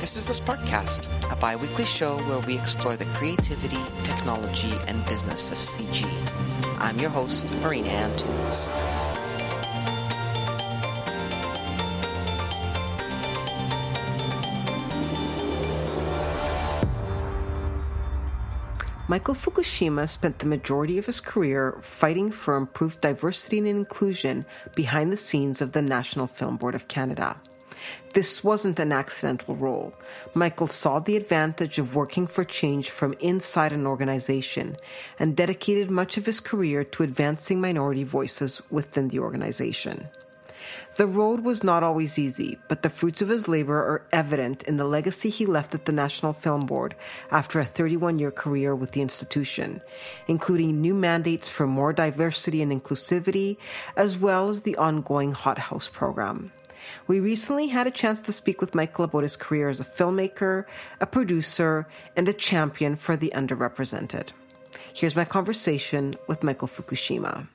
This is the Sparkcast, a bi weekly show where we explore the creativity, technology, and business of CG. I'm your host, Marina Antunes. Michael Fukushima spent the majority of his career fighting for improved diversity and inclusion behind the scenes of the National Film Board of Canada. This wasn't an accidental role. Michael saw the advantage of working for change from inside an organization and dedicated much of his career to advancing minority voices within the organization. The road was not always easy, but the fruits of his labor are evident in the legacy he left at the National Film Board after a 31 year career with the institution, including new mandates for more diversity and inclusivity, as well as the ongoing Hothouse program. We recently had a chance to speak with Michael about his career as a filmmaker, a producer, and a champion for the underrepresented. Here's my conversation with Michael Fukushima.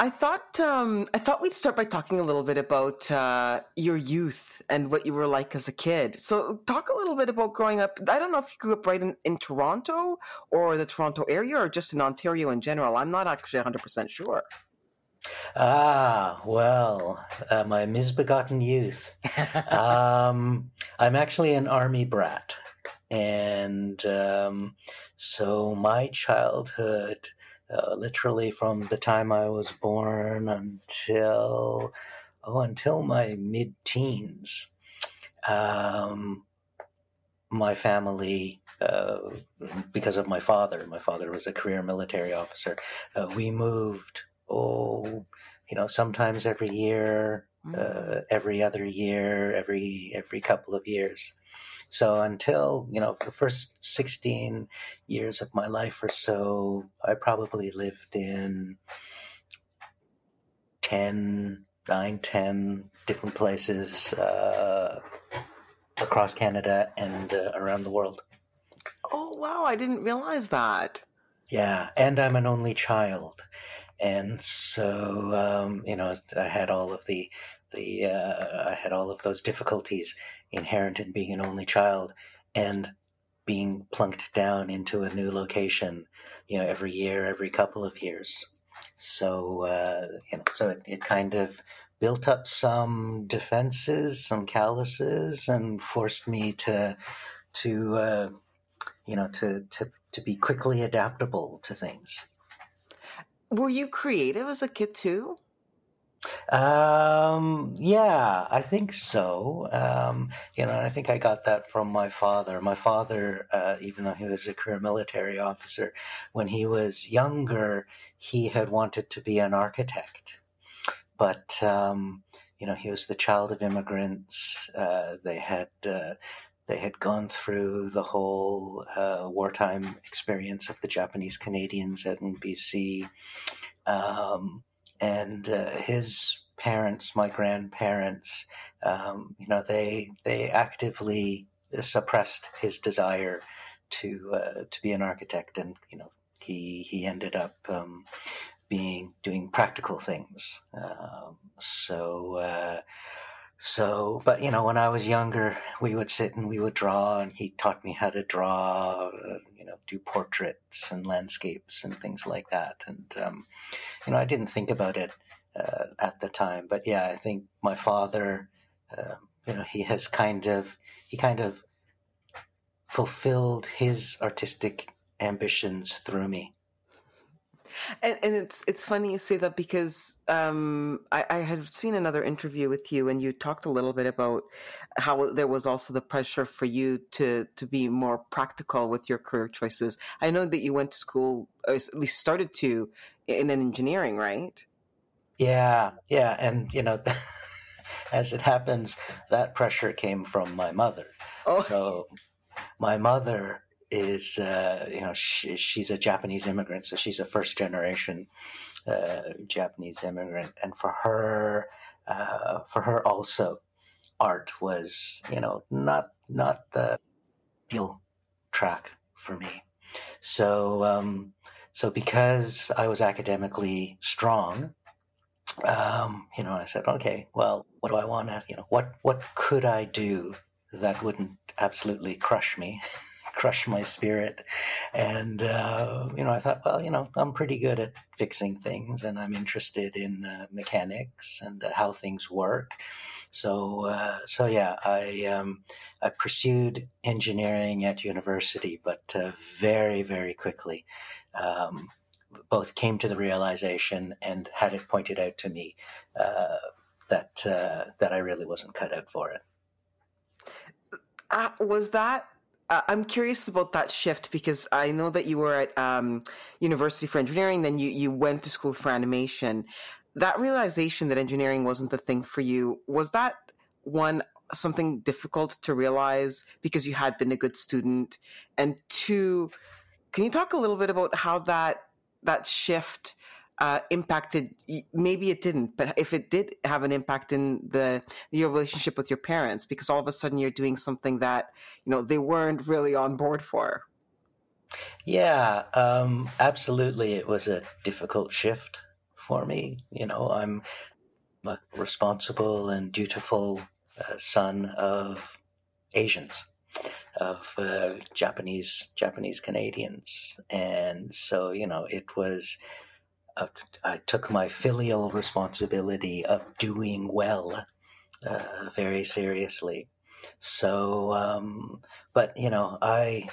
I thought um, I thought we'd start by talking a little bit about uh, your youth and what you were like as a kid. So, talk a little bit about growing up. I don't know if you grew up right in, in Toronto or the Toronto area, or just in Ontario in general. I'm not actually 100 percent sure. Ah, well, uh, my misbegotten youth. um, I'm actually an army brat, and um, so my childhood uh, literally from the time I was born until oh until my mid teens. Um, my family, uh, because of my father, my father was a career military officer. Uh, we moved oh you know sometimes every year, mm. uh, every other year, every every couple of years. So until, you know, the first 16 years of my life or so, I probably lived in 10, 9, 10 different places uh, across Canada and uh, around the world. Oh, wow. I didn't realize that. Yeah. And I'm an only child. And so, um, you know, I had all of the, the, uh, I had all of those difficulties inherent in being an only child and being plunked down into a new location, you know, every year, every couple of years. So, uh, you know, so it, it kind of built up some defenses, some calluses, and forced me to, to, uh, you know, to, to, to be quickly adaptable to things. Were you creative as a kid too? Um, yeah, I think so. Um, you know, I think I got that from my father. My father, uh, even though he was a career military officer, when he was younger, he had wanted to be an architect. But, um, you know, he was the child of immigrants. Uh, they had, uh, they had gone through the whole uh, wartime experience of the Japanese Canadians at BC. Um, and uh, his parents, my grandparents, um, you know, they they actively suppressed his desire to uh, to be an architect, and you know, he he ended up um, being doing practical things. Um, so. Uh, so, but you know, when I was younger, we would sit and we would draw, and he taught me how to draw, uh, you know, do portraits and landscapes and things like that. And, um, you know, I didn't think about it uh, at the time, but yeah, I think my father, uh, you know, he has kind of, he kind of fulfilled his artistic ambitions through me. And, and it's it's funny you say that because um, I, I had seen another interview with you, and you talked a little bit about how there was also the pressure for you to to be more practical with your career choices. I know that you went to school, or at least started to, in engineering, right? Yeah, yeah, and you know, as it happens, that pressure came from my mother. Oh. So my mother is uh, you know she, she's a Japanese immigrant, so she's a first generation uh, Japanese immigrant, and for her, uh, for her also, art was you know not not the deal track for me. So um, so because I was academically strong, um, you know, I said, okay, well, what do I want to, you know, what what could I do that wouldn't absolutely crush me. crush my spirit. And, uh, you know, I thought, well, you know, I'm pretty good at fixing things and I'm interested in uh, mechanics and uh, how things work. So, uh, so yeah, I, um, I pursued engineering at university, but uh, very, very quickly, um, both came to the realization and had it pointed out to me uh, that that I really wasn't cut out for it. was that uh, I'm curious about that shift because I know that you were at um, University for Engineering, then you, you went to school for animation. That realization that engineering wasn't the thing for you, was that one something difficult to realize because you had been a good student? And two, can you talk a little bit about how that that shift uh, impacted maybe it didn't but if it did have an impact in the your relationship with your parents because all of a sudden you're doing something that you know they weren't really on board for. Yeah um, absolutely. It was a difficult shift for me. You know i'm a responsible and dutiful uh, son of asians of uh, japanese japanese canadians. And so you know it was I took my filial responsibility of doing well uh, very seriously. So, um, but you know, I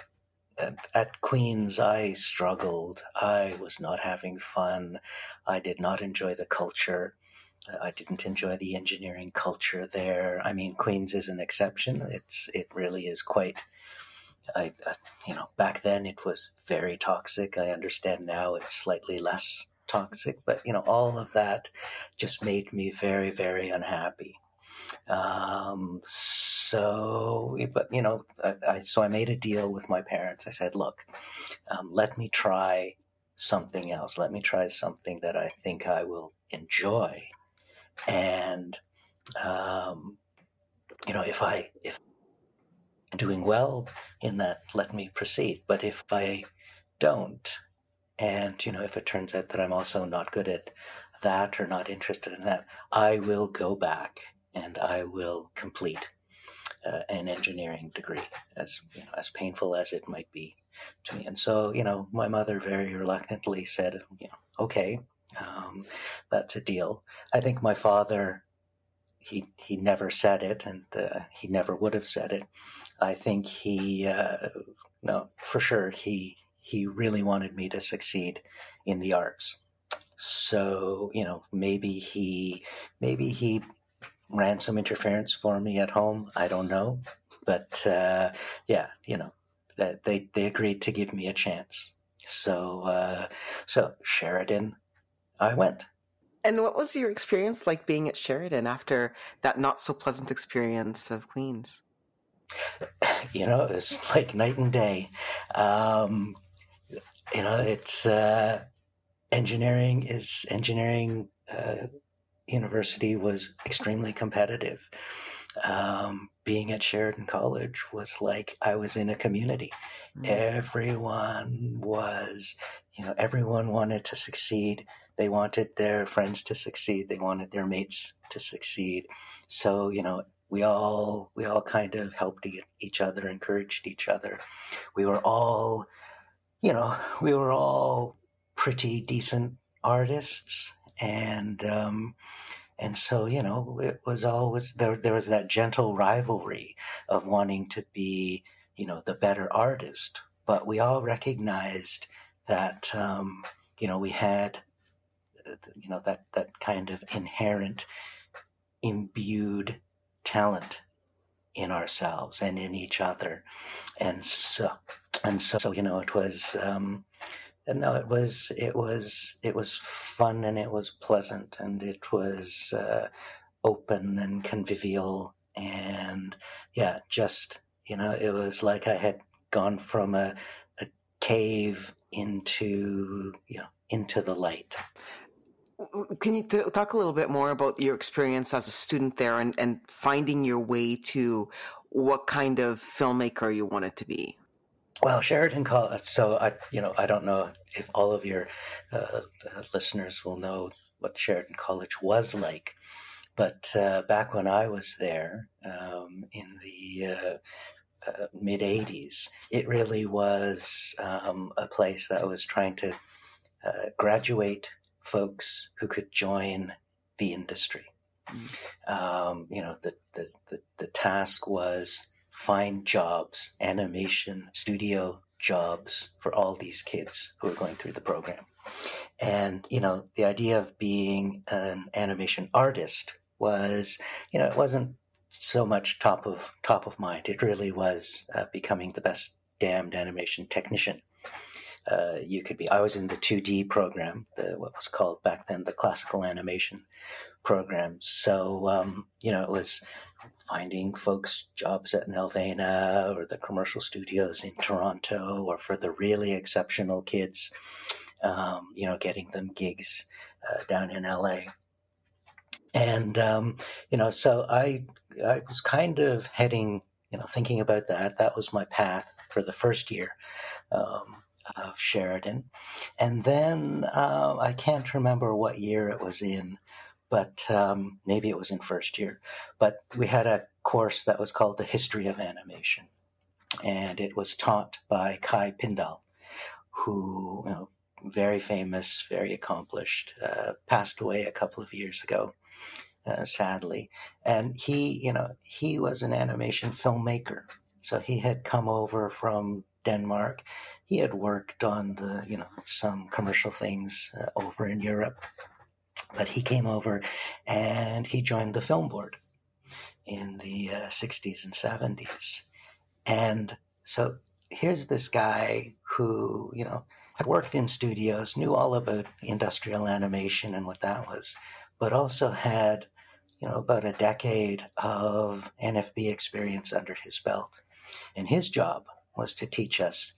at, at, Queens I struggled. I was not having fun. I did not enjoy the culture. I didn't enjoy the engineering culture there. I mean, Queens is an exception. It's it really is quite. I, uh, you know, back then it was very toxic. I understand now it's slightly less toxic, but you know, all of that just made me very, very unhappy. Um, so, but you know, I, I, so I made a deal with my parents. I said, look, um, let me try something else. Let me try something that I think I will enjoy. And, um, you know, if I, if I'm doing well in that, let me proceed. But if I don't, and, you know, if it turns out that I'm also not good at that or not interested in that, I will go back and I will complete uh, an engineering degree, as you know, as painful as it might be to me. And so, you know, my mother very reluctantly said, you know, okay, um, that's a deal. I think my father, he he never said it, and uh, he never would have said it. I think he, uh, no, for sure, he he really wanted me to succeed in the arts. So, you know, maybe he maybe he ran some interference for me at home. I don't know, but uh, yeah, you know, that they they agreed to give me a chance. So uh, so Sheridan, I went. And what was your experience like being at Sheridan after that not so pleasant experience of Queens? You know, it's like night and day. Um, you know, it's uh, engineering is engineering uh, university was extremely competitive. Um, being at Sheridan College was like I was in a community. Mm-hmm. Everyone was, you know, everyone wanted to succeed. They wanted their friends to succeed. They wanted their mates to succeed. So, you know, we all we all kind of helped each other, encouraged each other. We were all you know, we were all pretty decent artists, and um, and so you know, it was always there. There was that gentle rivalry of wanting to be, you know, the better artist, but we all recognized that um, you know we had you know that that kind of inherent imbued talent in ourselves and in each other and so and so, you know, it was, um, no, it was, it was, it was fun and it was pleasant and it was uh, open and convivial and yeah, just you know, it was like I had gone from a, a cave into you know into the light. Can you t- talk a little bit more about your experience as a student there and, and finding your way to what kind of filmmaker you wanted to be? Well, Sheridan College. So I, you know, I don't know if all of your uh, uh, listeners will know what Sheridan College was like, But uh, back when I was there um, in the uh, uh, mid 80s, it really was um, a place that was trying to uh, graduate folks who could join the industry. Mm. Um, you know, the, the, the, the task was find jobs, animation, studio jobs for all these kids who are going through the program. And, you know, the idea of being an animation artist was, you know, it wasn't so much top of top of mind. It really was uh, becoming the best damned animation technician. Uh, you could be. I was in the 2D program, the what was called back then the classical animation program. So um, you know, it was finding folks jobs at Nelvana or the commercial studios in Toronto, or for the really exceptional kids, um, you know, getting them gigs uh, down in LA. And um, you know, so I I was kind of heading, you know, thinking about that. That was my path for the first year um, of Sheridan, and then uh, I can't remember what year it was in, but um, maybe it was in first year. But we had a course that was called the History of Animation, and it was taught by Kai Pindal, who you know, very famous, very accomplished, uh, passed away a couple of years ago uh, sadly. And he, you know, he was an animation filmmaker. So he had come over from Denmark. He had worked on the, you know, some commercial things uh, over in Europe. But he came over and he joined the film board in the uh, 60s and 70s. And so here's this guy who, you know, had worked in studios, knew all about industrial animation and what that was, but also had you know, about a decade of NFB experience under his belt. And his job was to teach us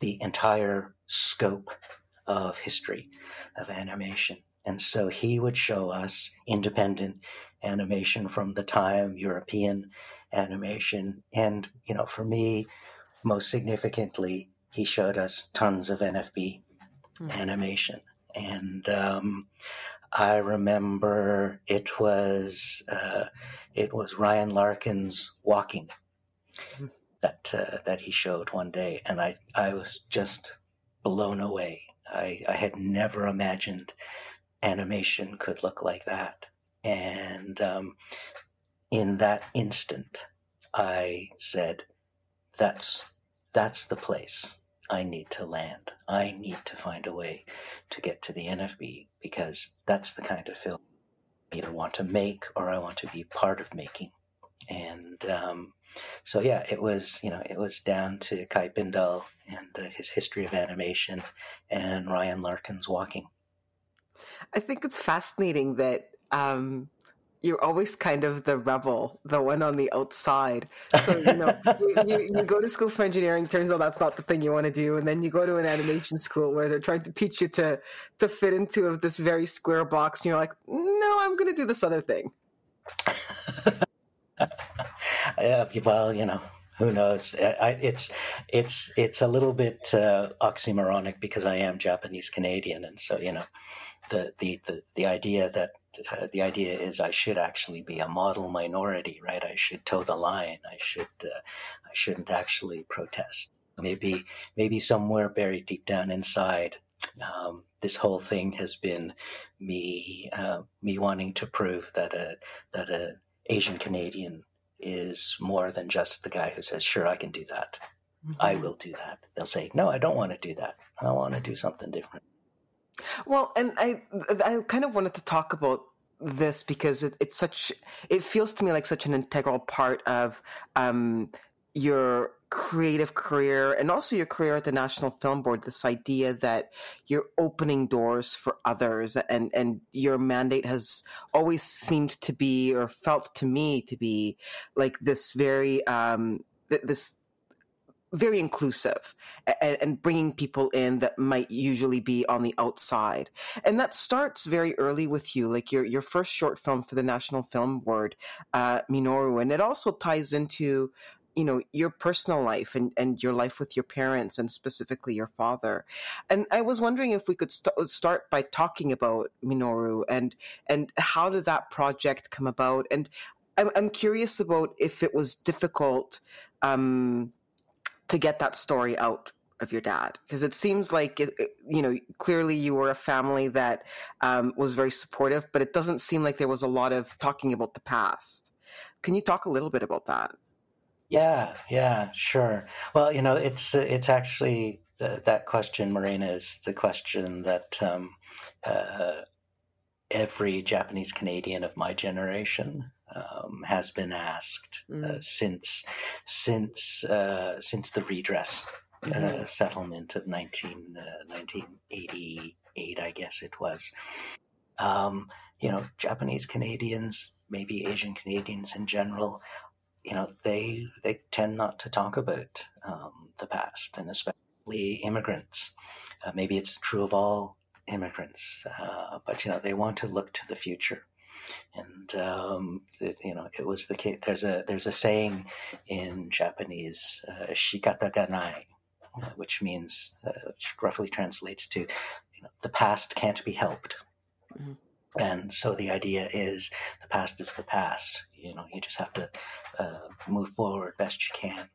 the entire scope of history of animation. And so he would show us independent animation from the time, European animation. And, you know, for me, most significantly, he showed us tons of NFB mm-hmm. animation. And um, I remember it was uh, it was Ryan Larkin's walking hmm. that uh, that he showed one day, and I I was just blown away. I I had never imagined animation could look like that, and um, in that instant, I said, "That's that's the place." I need to land. I need to find a way to get to the NFB because that's the kind of film I either want to make or I want to be part of making. And um, so, yeah, it was, you know, it was down to Kai Pindal and uh, his history of animation and Ryan Larkin's walking. I think it's fascinating that um, you're always kind of the rebel, the one on the outside. So you know, you, you, you, go to school for engineering. Turns out that's not the thing you want to do, and then you go to an animation school where they're trying to teach you to to fit into this very square box. And you're like, no, I'm going to do this other thing. yeah, well, you know, who knows? I, it's it's it's a little bit uh, oxymoronic because I am Japanese Canadian, and so you know, the the the the idea that uh, the idea is I should actually be a model minority, right? I should toe the line. I should uh, I shouldn't actually protest. Maybe maybe somewhere buried deep down inside, um, this whole thing has been me uh, me wanting to prove that a that a Asian Canadian is more than just the guy who says, "Sure, I can do that. Mm-hmm. I will do that." They'll say, "No, I don't want to do that. I want to do something different." Well, and I I kind of wanted to talk about this because it, it's such it feels to me like such an integral part of um, your creative career and also your career at the National Film Board. This idea that you're opening doors for others, and and your mandate has always seemed to be, or felt to me to be, like this very um, this very inclusive and, and, bringing people in that might usually be on the outside. And that starts very early with you, like your, your first short film for the National Film Board, uh, Minoru. And it also ties into you know your personal life and, and your life with your parents and specifically your father and i was wondering if we could st- start by talking about minoru and and how did that project come about and i'm, I'm curious about if it was difficult um, to get that story out of your dad. Because it seems like it, it, you know clearly you were a family that um, was very supportive but it doesn't seem like there was a lot of talking about the past. Can you talk a little bit about that? Yeah, yeah, sure. Well, you know, it's it's actually uh, that question, Marina, is the question that um, uh, every Japanese Canadian of my generation um, has been asked uh, mm. uh, since since uh, since the redress uh, mm-hmm. settlement of 19, 1988, I guess it was. Um, you know, Japanese Canadians, maybe Asian Canadians in general, you know, they they tend not to talk about um, the past, and especially immigrants. Uh, maybe it's true of all immigrants, uh, but you know, they want to look to the future. And um, it, you know, it was the case. There's a there's a saying in Japanese, uh, "shikata ganai," uh, which means, uh, which roughly translates to, you know, the past can't be helped. Mm-hmm. And so the idea is the past is the past. You know, you just have to uh, move forward best you can.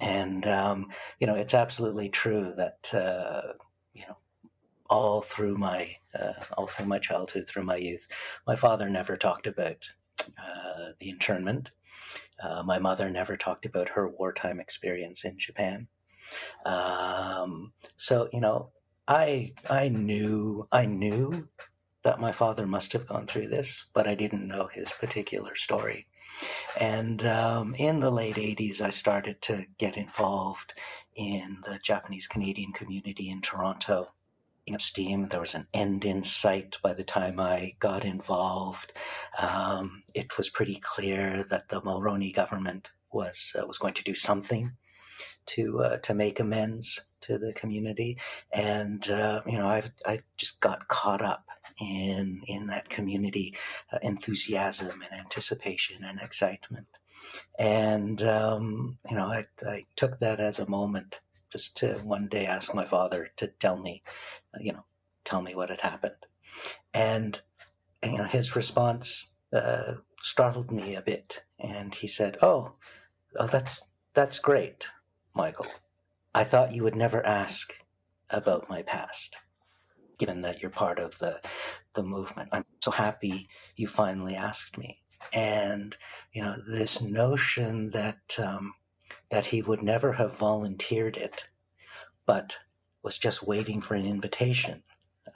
And um, you know, it's absolutely true that uh, you know all through my uh, all through my childhood, through my youth, my father never talked about uh, the internment. Uh, my mother never talked about her wartime experience in Japan. Um, so you know, I I knew I knew that my father must have gone through this, but I didn't know his particular story. And um, in the late 80s, I started to get involved in the Japanese Canadian community in Toronto. Of steam, there was an end in sight by the time I got involved. Um, it was pretty clear that the Mulroney government was uh, was going to do something to uh, to make amends to the community, and uh, you know I I just got caught up in in that community uh, enthusiasm and anticipation and excitement, and um, you know I I took that as a moment just to one day ask my father to tell me, you know, tell me what had happened, and, you know his response uh, startled me a bit, and he said, "Oh, oh that's that's great." Michael, I thought you would never ask about my past, given that you're part of the, the movement. I'm so happy you finally asked me. And, you know, this notion that, um, that he would never have volunteered it, but was just waiting for an invitation.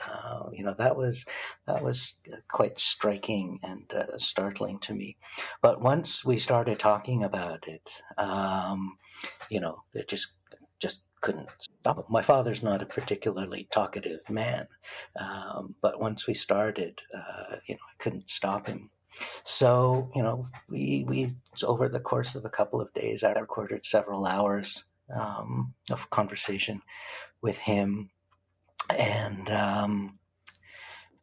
Uh, you know that was that was quite striking and uh, startling to me. But once we started talking about it, um, you know, it just just couldn't stop. My father's not a particularly talkative man, um, but once we started, uh, you know, I couldn't stop him. So you know, we we over the course of a couple of days, I recorded several hours um, of conversation with him and um,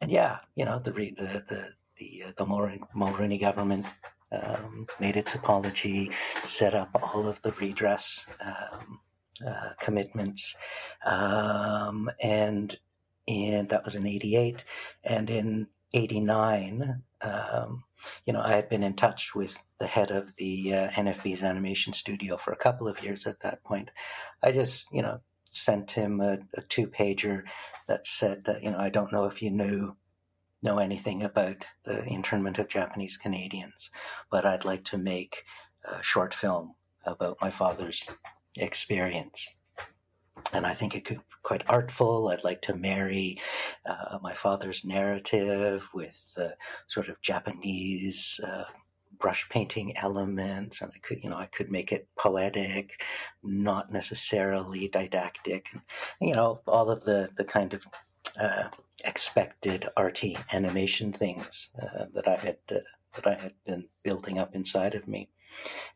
and yeah, you know the the the the, uh, the Mulroney government um, made its apology, set up all of the redress um, uh, commitments, um, and and that was in '88, and in '89. Um, you know, I had been in touch with the head of the uh, NFB's animation studio for a couple of years at that point. I just, you know, sent him a, a two pager that said that, you know, I don't know if you knew know anything about the internment of Japanese Canadians, but I'd like to make a short film about my father's experience. And I think it could be quite artful. I'd like to marry uh, my father's narrative with uh, sort of Japanese uh, brush painting elements and I could you know I could make it poetic not necessarily didactic you know all of the the kind of uh, expected arty animation things uh, that I had uh, that I had been building up inside of me.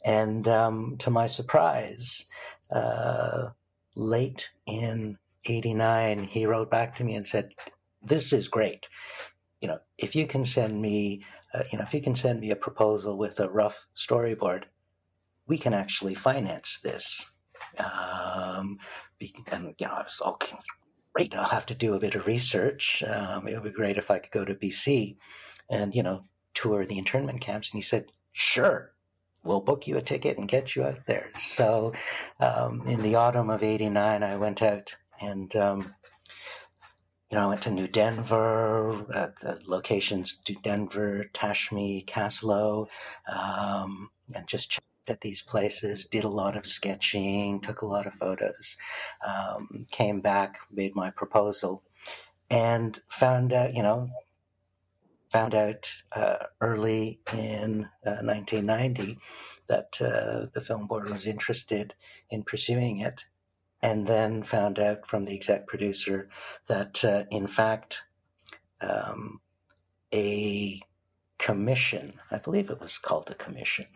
And um, to my surprise uh, late in 89 he wrote back to me and said this is great. You know if you can send me uh, you know, if you can send me a proposal with a rough storyboard, we can actually finance this. Um, and you know, I was okay, great. I'll have to do a bit of research. Um, it would be great if I could go to BC, and you know, tour the internment camps. And he said, sure. We'll book you a ticket and get you out there. So, um, in the autumn of '89, I went out and um, you know, I went to New Denver, uh, the locations to Denver, Tashme, Kaslo, um, and just checked at these places, did a lot of sketching, took a lot of photos, um, came back, made my proposal, and found out, you know, found out uh, early in uh, 1990 that uh, the film board was interested in pursuing it and then found out from the exec producer that, uh, in fact, um, a commission, I believe it was called a commission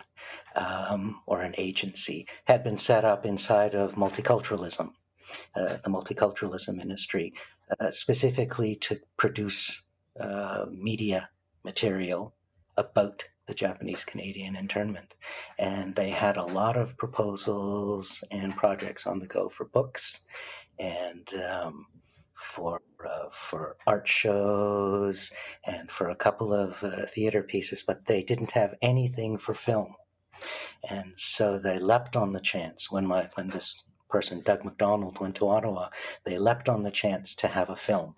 um, or an agency, had been set up inside of multiculturalism, uh, the multiculturalism ministry, uh, specifically to produce uh, media material about the Japanese Canadian internment. And they had a lot of proposals and projects on the go for books and um, for uh, for art shows and for a couple of uh, theater pieces, but they didn't have anything for film. And so they leapt on the chance when my when this person Doug McDonald went to Ottawa, they leapt on the chance to have a film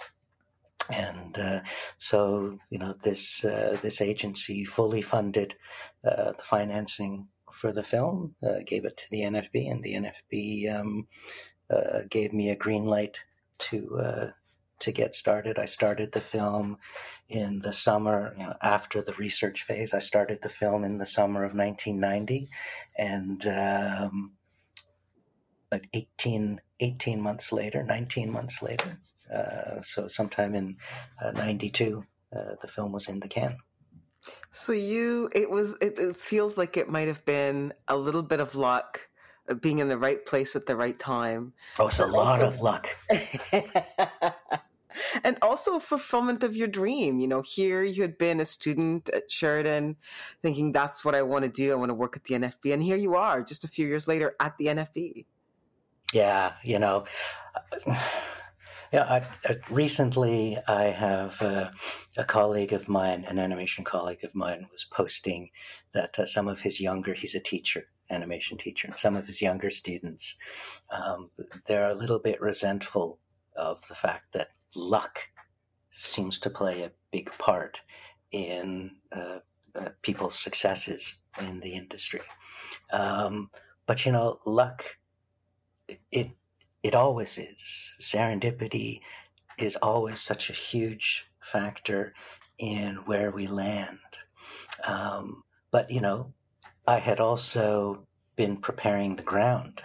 and uh, so you know this uh, this agency fully funded uh, the financing for the film, uh, gave it to the NFB, and the NFB um, uh, gave me a green light to uh, to get started. I started the film in the summer you know, after the research phase. I started the film in the summer of 1990, and um, like 18, 18 months later, 19 months later, so sometime in '92, uh, uh, the film was in the can. So you, it was. It, it feels like it might have been a little bit of luck, being in the right place at the right time. Oh, it's a lot also, of luck. and also fulfillment of your dream. You know, here you had been a student at Sheridan, thinking that's what I want to do. I want to work at the NFB, and here you are, just a few years later, at the NFB. Yeah, you know. Yeah, I, I, recently I have uh, a colleague of mine, an animation colleague of mine, was posting that uh, some of his younger, he's a teacher, animation teacher, and some of his younger students, um, they're a little bit resentful of the fact that luck seems to play a big part in uh, uh people's successes in the industry. Um, but you know, luck, it it always is. Serendipity is always such a huge factor in where we land. Um, but, you know, I had also been preparing the ground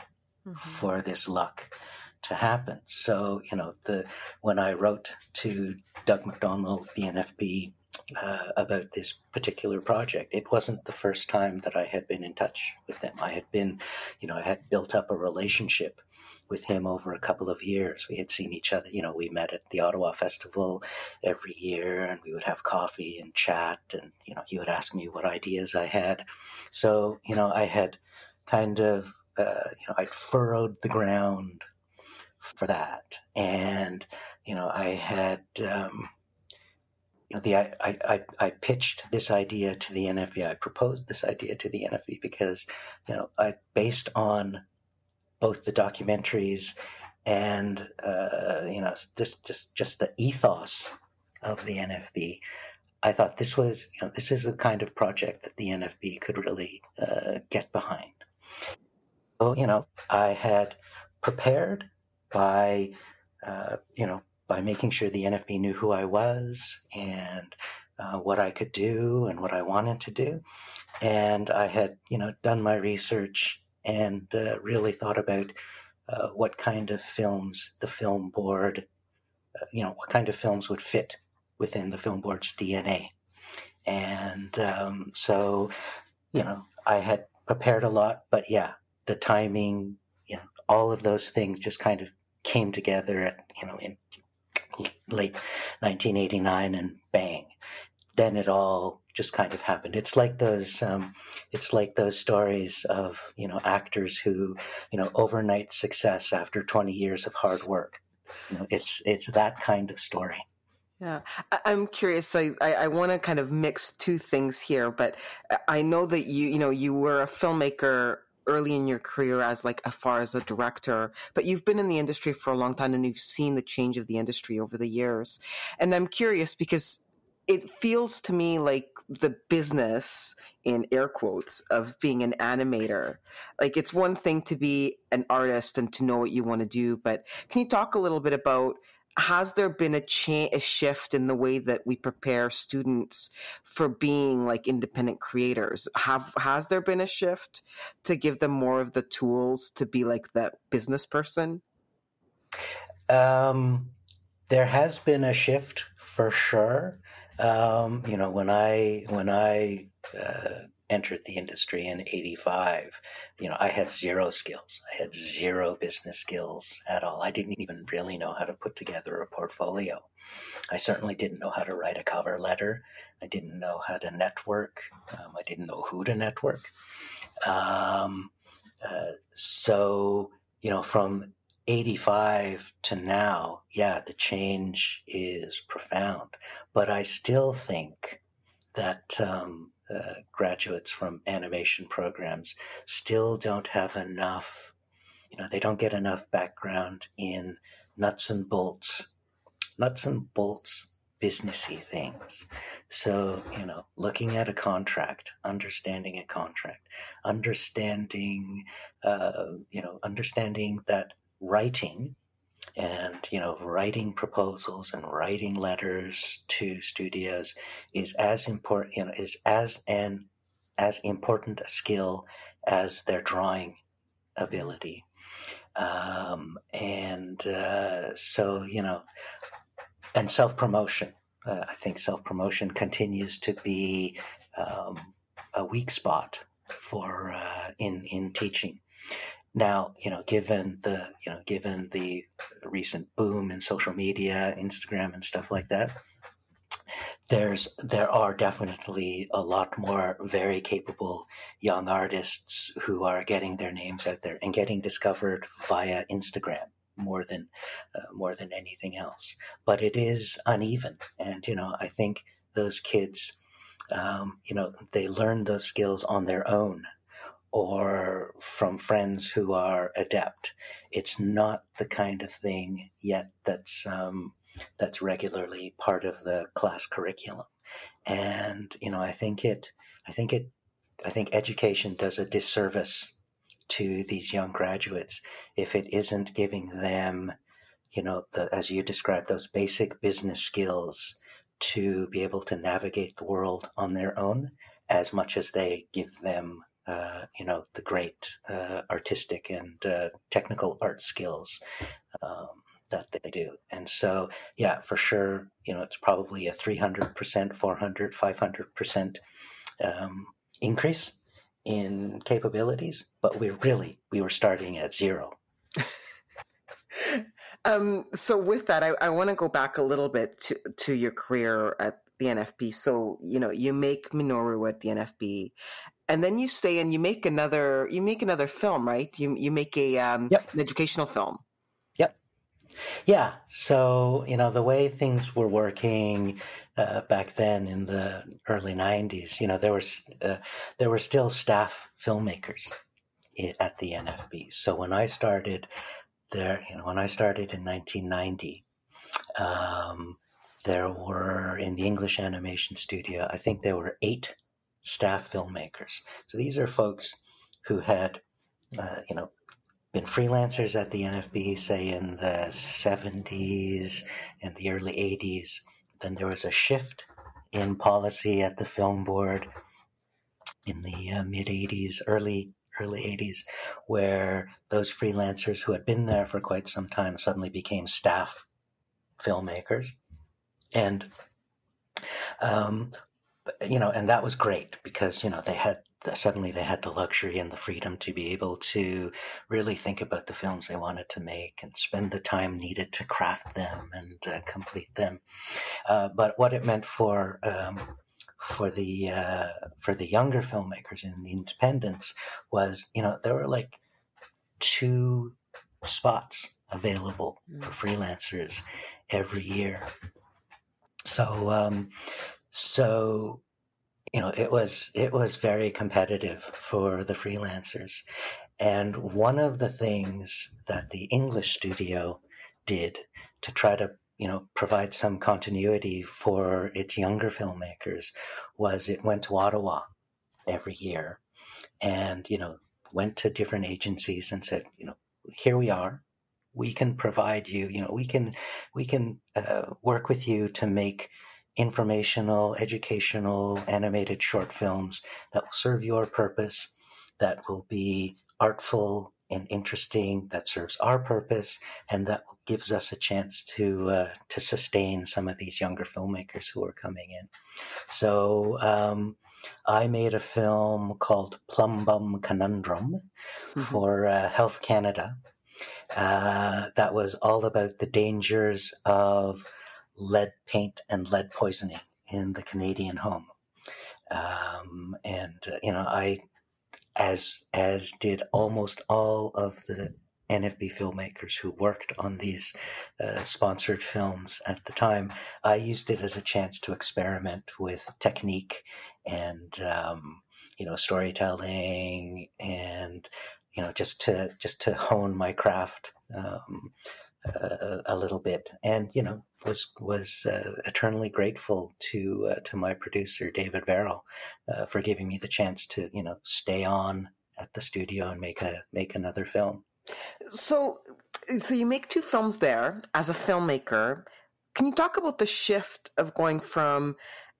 mm-hmm. for this luck to happen. So, you know, the when I wrote to Doug McDonald, the NFB, uh, about this particular project, it wasn't the first time that I had been in touch with them. I had been, you know, I had built up a relationship with him over a couple of years. We had seen each other, you know, we met at the Ottawa Festival every year and we would have coffee and chat and, you know, he would ask me what ideas I had. So, you know, I had kind of, uh, you know, I'd furrowed the ground for that. And, you know, I had, um, you know, the I, I, I pitched this idea to the NFB. I proposed this idea to the NFB because, you know, I based on both the documentaries and uh, you know just just just the ethos of the NFB. I thought this was you know this is the kind of project that the NFB could really uh, get behind. So you know I had prepared by uh, you know by making sure the NFB knew who I was and uh, what I could do and what I wanted to do, and I had you know done my research and uh, really thought about uh, what kind of films the film board, uh, you know, what kind of films would fit within the film board's DNA. And um, so, you know, I had prepared a lot, but yeah, the timing, you know, all of those things just kind of came together at, you know, in late 1989 and bang, then it all just kind of happened. It's like those, um, it's like those stories of you know actors who, you know, overnight success after twenty years of hard work. You know, it's it's that kind of story. Yeah, I'm curious. I, I, I want to kind of mix two things here, but I know that you, you know, you were a filmmaker early in your career as like as far as a director, but you've been in the industry for a long time and you've seen the change of the industry over the years. And I'm curious because it feels to me like the business in air quotes of being an animator. Like it's one thing to be an artist and to know what you want to do but can you talk a little bit about has there been a change a shift in the way that we prepare students for being like independent creators? Have has there been a shift to give them more of the tools to be like that business person? Um there has been a shift for sure um, you know, when I when I uh, entered the industry in '85, you know, I had zero skills. I had zero business skills at all. I didn't even really know how to put together a portfolio. I certainly didn't know how to write a cover letter. I didn't know how to network. Um, I didn't know who to network. Um, uh, so, you know, from 85 to now, yeah, the change is profound. But I still think that um, uh, graduates from animation programs still don't have enough, you know, they don't get enough background in nuts and bolts, nuts and bolts businessy things. So, you know, looking at a contract, understanding a contract, understanding, uh, you know, understanding that writing and you know writing proposals and writing letters to studios is as important you know is as an as important a skill as their drawing ability. Um, and uh, so you know and self-promotion. Uh, i think self-promotion continues to be um, a weak spot for uh, in in teaching now, you know, given the you know given the recent boom in social media, Instagram, and stuff like that, there's there are definitely a lot more very capable young artists who are getting their names out there and getting discovered via Instagram more than uh, more than anything else. But it is uneven, and you know, I think those kids, um, you know, they learn those skills on their own or from friends who are adept. It's not the kind of thing yet that's um, that's regularly part of the class curriculum. And you know, I think it, I think it, I think education does a disservice to these young graduates if it isn't giving them, you know, the, as you described, those basic business skills to be able to navigate the world on their own as much as they give them uh, you know, the great uh, artistic and uh, technical art skills um, that they do. And so, yeah, for sure, you know, it's probably a 300%, 400, 500% um, increase in capabilities, but we really, we were starting at zero. um, so with that, I, I want to go back a little bit to, to your career at the NFB. So, you know, you make Minoru at the NFB and then you stay and you make another you make another film right? You you make a um, yep. an educational film. Yep. Yeah so you know the way things were working uh, back then in the early 90s you know there was uh, there were still staff filmmakers at the nfb so when i started there you know when i started in 1990 um, there were in the english animation studio i think there were eight staff filmmakers. So these are folks who had, uh, you know, been freelancers at the NFB, say in the 70s and the early 80s. Then there was a shift in policy at the film board in the uh, mid 80s, early early 80s, where those freelancers who had been there for quite some time suddenly became staff filmmakers. And um, you know, and that was great because you know they had suddenly they had the luxury and the freedom to be able to really think about the films they wanted to make and spend the time needed to craft them and uh, complete them. Uh, but what it meant for um, for the uh, for the younger filmmakers in the independents was you know there were like two spots available mm. for freelancers every year. So um, so you know it was it was very competitive for the freelancers. And one of the things that the english studio did to try to you know provide some continuity for its younger filmmakers was it went to ottawa every year and you know went to different agencies and said you know here we are. We can provide you you know we can we can uh, work with you to make informational, educational, animated short films that will serve your purpose, that will be artful and interesting, that serves our purpose, and that gives us a chance to uh, to sustain some of these younger filmmakers who are coming in. So um, I made a film called Plum Bum Conundrum mm-hmm. for uh, Health Canada. Uh, that was all about the dangers of lead paint and lead poisoning in the Canadian home. Um, and uh, you know, I, as as did almost all of the NFB filmmakers who worked on these uh, sponsored films at the time, I used it as a chance to experiment with technique and um, you know storytelling and you know just to just to hone my craft um, uh, a little bit, and you know was was uh, eternally grateful to uh, to my producer David Verrill uh, for giving me the chance to you know stay on at the studio and make a make another film. So, so you make two films there as a filmmaker. Can you talk about the shift of going from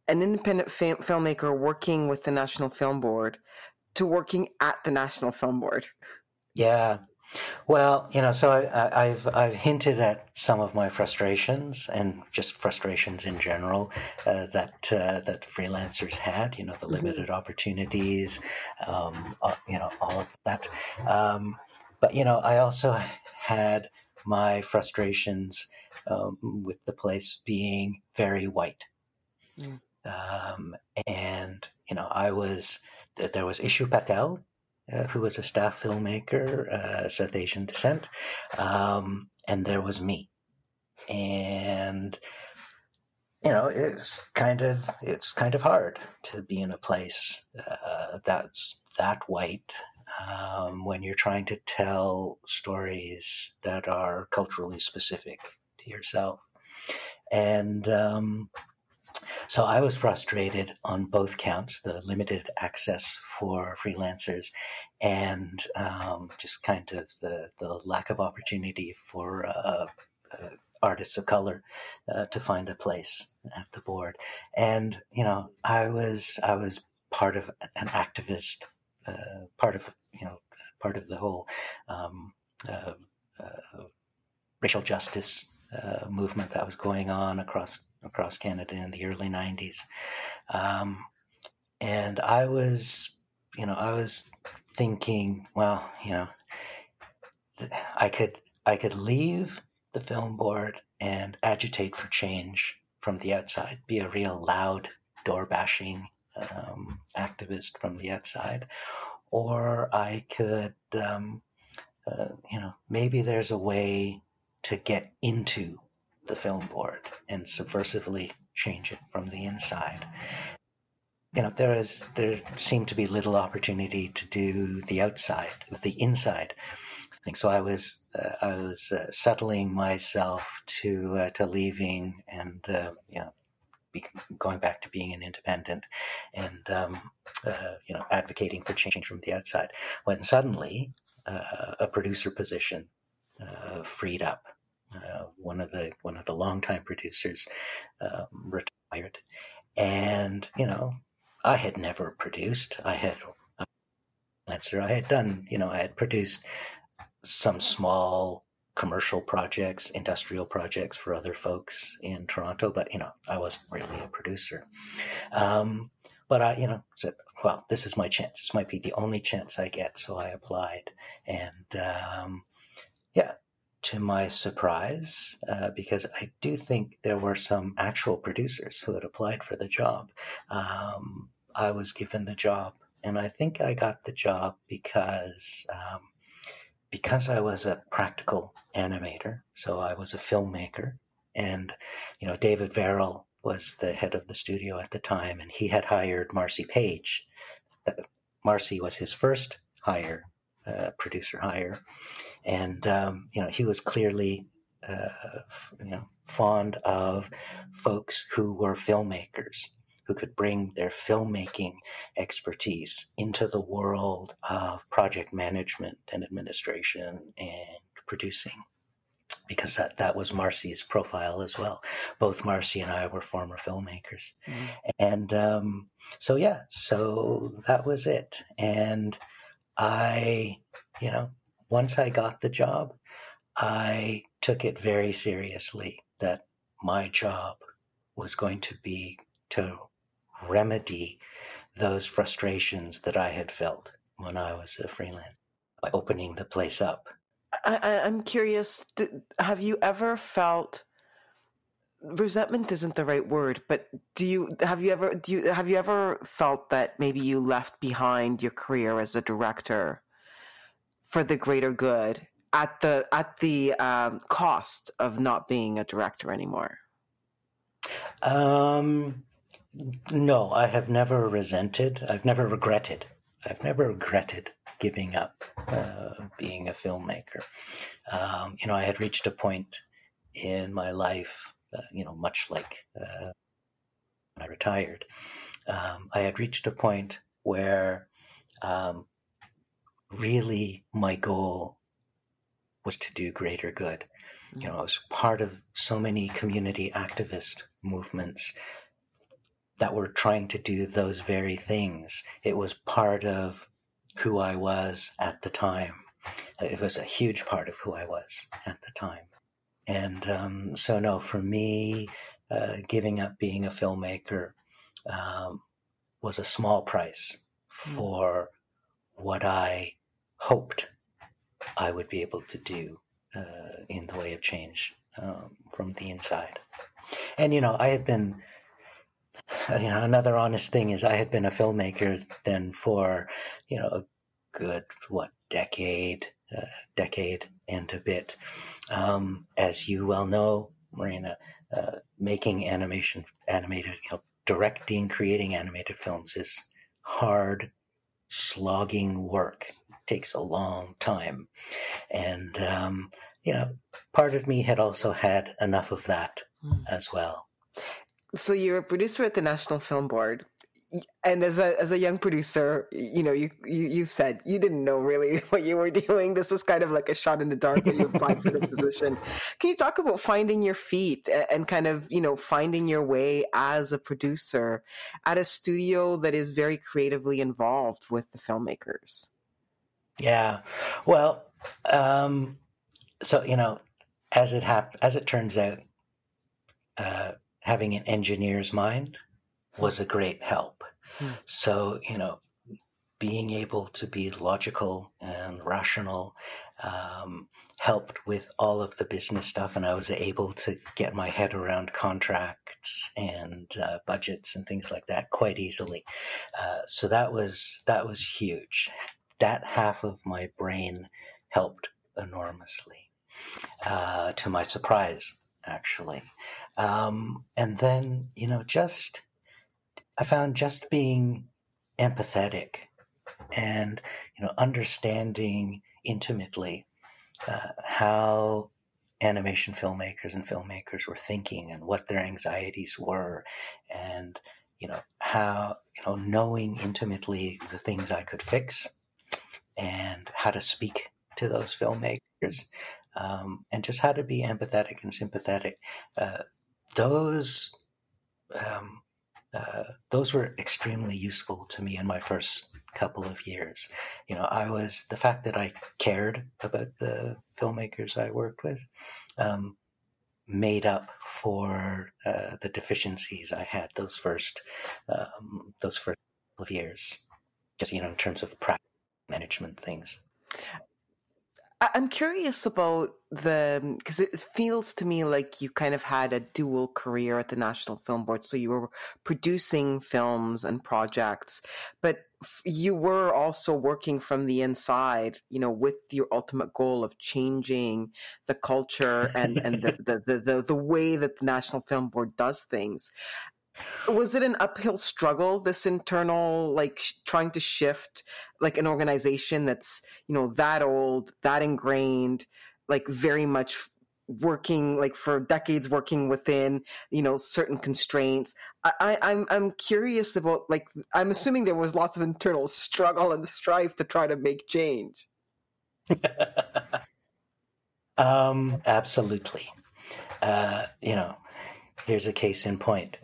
an independent fam- filmmaker working with the National Film Board to working at the National Film Board? Yeah, well, you know, so I, have I've hinted at some of my frustrations and just frustrations in general uh, that uh, that freelancers had. You know, the mm-hmm. limited mm-hmm. opportunities, um, uh, you know, all of that. Um, but you know, I also had my frustrations um, with the place being very white, mm. Um, and you know, I was there was Ishu Patel who was a staff filmmaker, uh, South Asian descent, um, and there was me, and you know it's kind of it's kind of hard to be in a place uh, that's that white um, when you're trying to tell stories that are culturally specific to yourself, and um, so I was frustrated on both counts the limited access for freelancers and um, just kind of the, the lack of opportunity for uh, uh, artists of color uh, to find a place at the board. And, you know, I was, I was part of an activist, uh, part of, you know, part of the whole um, uh, uh, racial justice movement that was going on across across Canada in the early 90s. Um, and I was, you know, I was thinking, well, you know, I could I could leave the film board and agitate for change from the outside, be a real loud door bashing um, activist from the outside, or I could, um, uh, you know, maybe there's a way to get into the film board and subversively change it from the inside. You know, there is there seemed to be little opportunity to do the outside, the inside. Think so. I was uh, I was uh, settling myself to uh, to leaving and uh, you know be, going back to being an independent and um, uh, you know advocating for change from the outside. When suddenly uh, a producer position freed up uh, one of the one of the longtime producers um, retired, and you know I had never produced. I had answer. I had done you know I had produced some small commercial projects, industrial projects for other folks in Toronto, but you know I wasn't really a producer. Um, but I, you know, said, well, this is my chance. This might be the only chance I get. So I applied, and um, yeah, to my surprise, uh, because I do think there were some actual producers who had applied for the job, um, I was given the job. And I think I got the job because um, because I was a practical animator, so I was a filmmaker, and you know David Verrill was the head of the studio at the time, and he had hired Marcy Page. Marcy was his first hire, uh, producer hire, and um, you know he was clearly uh, you know fond of folks who were filmmakers who could bring their filmmaking expertise into the world of project management and administration and producing because that, that was Marcy's profile as well. Both Marcy and I were former filmmakers. Mm-hmm. And um, so, yeah, so that was it. And I, you know, once I got the job, I took it very seriously that my job was going to be to remedy those frustrations that I had felt when I was a freelance by opening the place up I, am curious. Have you ever felt resentment? Isn't the right word, but do you have you ever do you have you ever felt that maybe you left behind your career as a director for the greater good at the at the um, cost of not being a director anymore? Um, no, I have never resented. I've never regretted. I've never regretted giving up uh, being a filmmaker. Um, you know, I had reached a point in my life, you know, much like uh, when I retired, um, I had reached a point where um, really my goal was to do greater good. You know, I was part of so many community activist movements that were trying to do those very things. It was part of who I was at the time. It was a huge part of who I was at the time. And um, so, no, for me, uh, giving up being a filmmaker um, was a small price hmm. for what I hoped I would be able to do uh, in the way of change um, from the inside. And, you know, I had been you know, another honest thing is I had been a filmmaker then for, you know, a good, what, decade, uh, decade and a bit. Um, as you well know, Marina, uh, making animation, animated, you know, directing, creating animated films is hard, slogging work. It takes a long time. And, um, you know, part of me had also had enough of that mm. as well. So you're a producer at the National Film Board. And as a as a young producer, you know, you, you you said you didn't know really what you were doing. This was kind of like a shot in the dark when you applied for the position. Can you talk about finding your feet and kind of you know finding your way as a producer at a studio that is very creatively involved with the filmmakers? Yeah, well, um, so you know, as it hap- as it turns out, uh, having an engineer's mind was a great help. Hmm. So, you know, being able to be logical and rational um, helped with all of the business stuff, and I was able to get my head around contracts and uh, budgets and things like that quite easily. Uh, so that was that was huge. That half of my brain helped enormously. Uh, to my surprise, actually. Um, and then, you know, just, I found just being empathetic and, you know, understanding intimately uh, how animation filmmakers and filmmakers were thinking and what their anxieties were and you know how you know knowing intimately the things i could fix and how to speak to those filmmakers um, and just how to be empathetic and sympathetic. Uh, those um, uh, those were extremely useful to me in my first couple of years. You know, I was the fact that I cared about the filmmakers I worked with um, made up for uh, the deficiencies I had those first um, those first couple of years. Just you know, in terms of practice management things. I'm curious about the because it feels to me like you kind of had a dual career at the National Film Board. So you were producing films and projects, but you were also working from the inside, you know, with your ultimate goal of changing the culture and, and the, the, the, the, the way that the National Film Board does things. Was it an uphill struggle, this internal, like sh- trying to shift like an organization that's, you know, that old, that ingrained, like very much working like for decades working within you know certain constraints? I, I i'm i'm curious about like i'm assuming there was lots of internal struggle and strife to try to make change. Um absolutely. Uh you know here's a case in point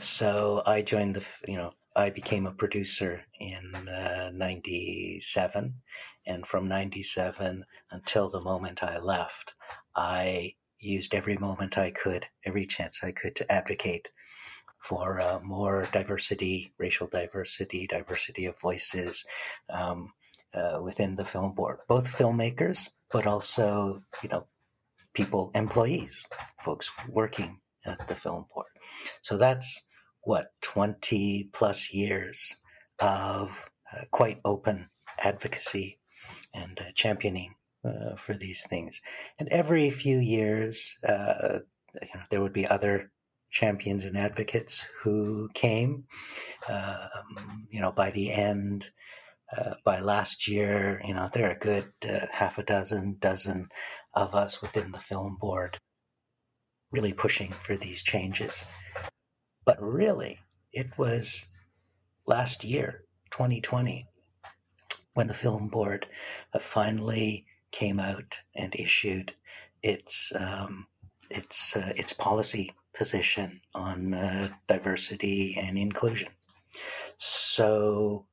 so I joined the, you know, I became a producer in uh, 97. And from 97 until the moment I left, I used every moment I could, every chance I could to advocate for uh, more diversity, racial diversity, diversity of voices um, uh, within the film board, both filmmakers, but also, you know, people, employees, folks working at the film board. So that's what 20 plus years of uh, quite open advocacy and uh, championing uh, for these things. And every few years, uh, you know, there would be other champions and advocates who came. Um, you know, by the end, uh, by last year, you know, there are a good uh, half a dozen, dozen of us within the film board really pushing for these changes. But really, it was last year, 2020, when the film board finally came out and issued its um, its uh, its policy position on uh, diversity and inclusion. So,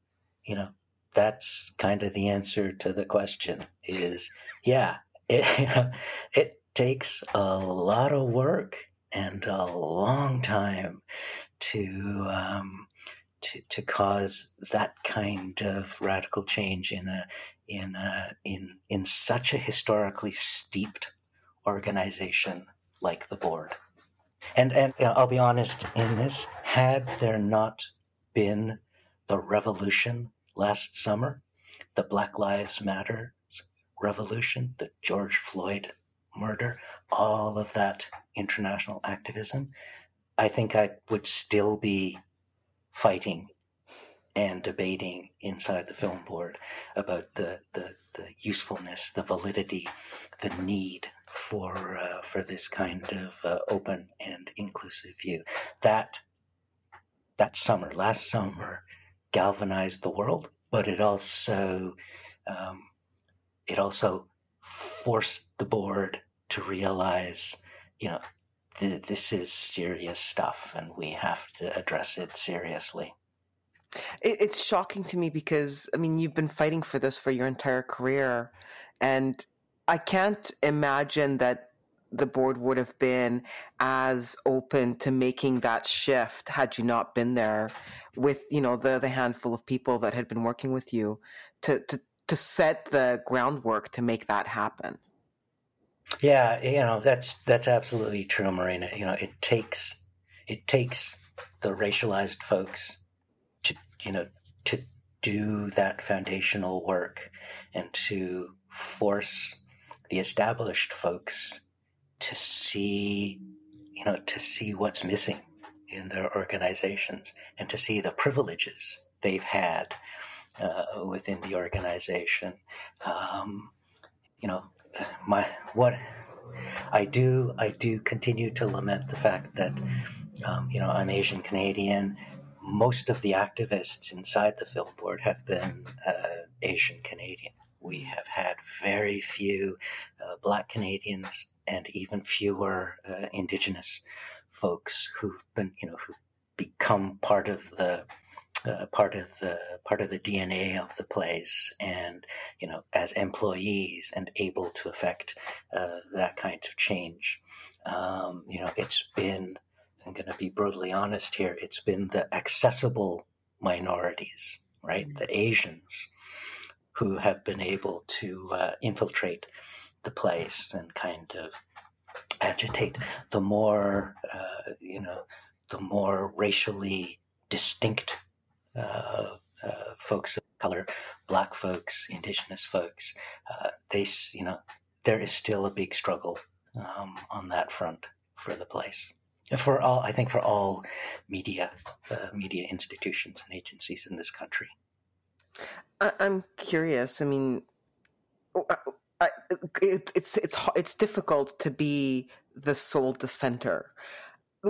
you know, that's kind of the answer to the question. Is yeah, it you know, it takes a lot of work and a long time to um, to to cause that kind of radical change in a in a, in in such a historically steeped organization like the board. And and you know, I'll be honest in this, had there not been the revolution last summer, the Black Lives Matter revolution, the George Floyd murder, all of that international activism, I think I would still be fighting and debating inside the film board about the, the, the usefulness, the validity, the need for uh, for this kind of uh, open and inclusive view. That that summer, last summer, galvanized the world, but it also um, it also forced the board to realize, you know, th- this is serious stuff and we have to address it seriously. It, it's shocking to me because, I mean, you've been fighting for this for your entire career. And I can't imagine that the board would have been as open to making that shift had you not been there with you know the the handful of people that had been working with you to to to set the groundwork to make that happen yeah, you know that's that's absolutely true, Marina. You know, it takes it takes the racialized folks to you know to do that foundational work and to force the established folks to see you know to see what's missing in their organizations and to see the privileges they've had uh, within the organization um, you know my what I do I do continue to lament the fact that um, you know I'm Asian Canadian. Most of the activists inside the film board have been uh, Asian Canadian. We have had very few uh, Black Canadians and even fewer uh, Indigenous folks who've been you know who become part of the uh, part of the part of the DNA of the place, and you know, as employees and able to affect uh, that kind of change. Um, you know, it's been. I'm going to be brutally honest here. It's been the accessible minorities, right? Mm-hmm. The Asians who have been able to uh, infiltrate the place and kind of agitate. The more, uh, you know, the more racially distinct folks of color, black folks, indigenous folks, uh, they, you know, there is still a big struggle um, on that front for the place. For all, I think for all media, uh, media institutions and agencies in this country. I, am curious. I mean, I, it, it's it's it's difficult to be the sole dissenter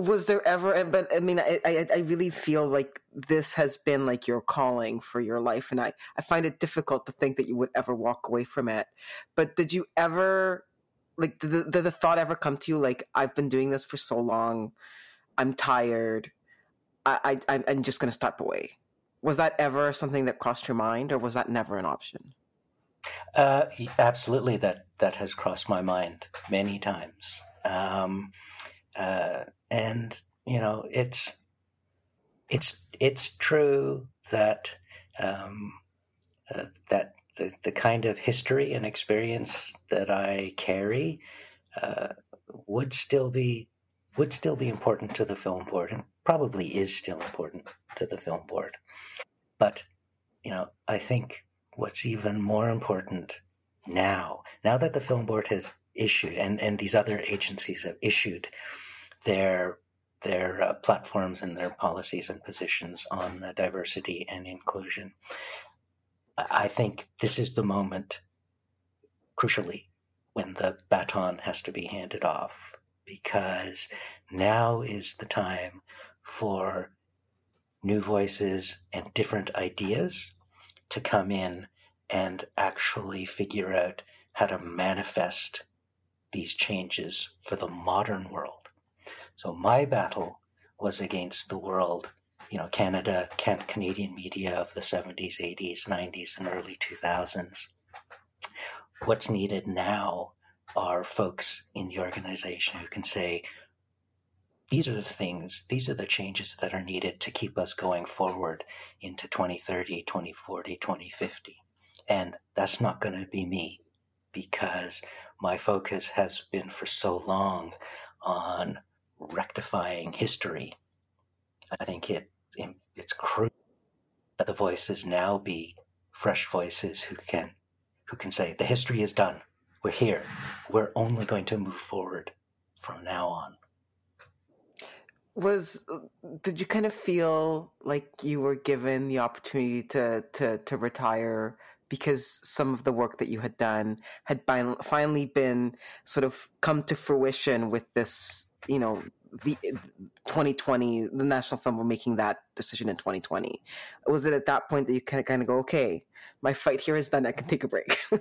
was there ever but i mean I, I, really feel like this has been like your calling for your life and i i find it difficult to think that you would ever walk away from it. But did you ever like did the, did the thought ever come to you like i've been doing this for so long i'm tired i, I i'm just going to step away was that ever something that crossed your mind or was that never an option? Uh, absolutely that that has crossed my mind many times. Um, uh, and you know it's it's it's true that um, uh, that the, the kind of history and experience that I carry uh, would still be would still be important to the film board and probably is still important to the film board. But you know, I think what's even more important now, now that the film board has issued and, and these other agencies have issued their their uh, platforms and their policies and positions on uh, diversity and inclusion. I think this is the moment, crucially, when the baton has to be handed off, because now is the time for new voices and different ideas to come in and actually figure out how to manifest these changes for the modern world so my battle was against the world, you know, Canada, can, Canadian media of the 70s, 80s, 90s, and early 2000s. What's needed now are folks in the organization who can say, these are the things, these are the changes that are needed to keep us going forward into 2030, 2040, 2050. And that's not going to be me because my focus has been for so long on rectifying history. I think it, it's crucial that the voices now be fresh voices who can who can say the history is done. We're here. We're only going to move forward from now on. Was did you kind of feel like you were given the opportunity to to to retire because some of the work that you had done had finally been sort of come to fruition with this you know the 2020 the national film were making that decision in 2020 was it at that point that you kind of kind of go okay my fight here is done i can take a break.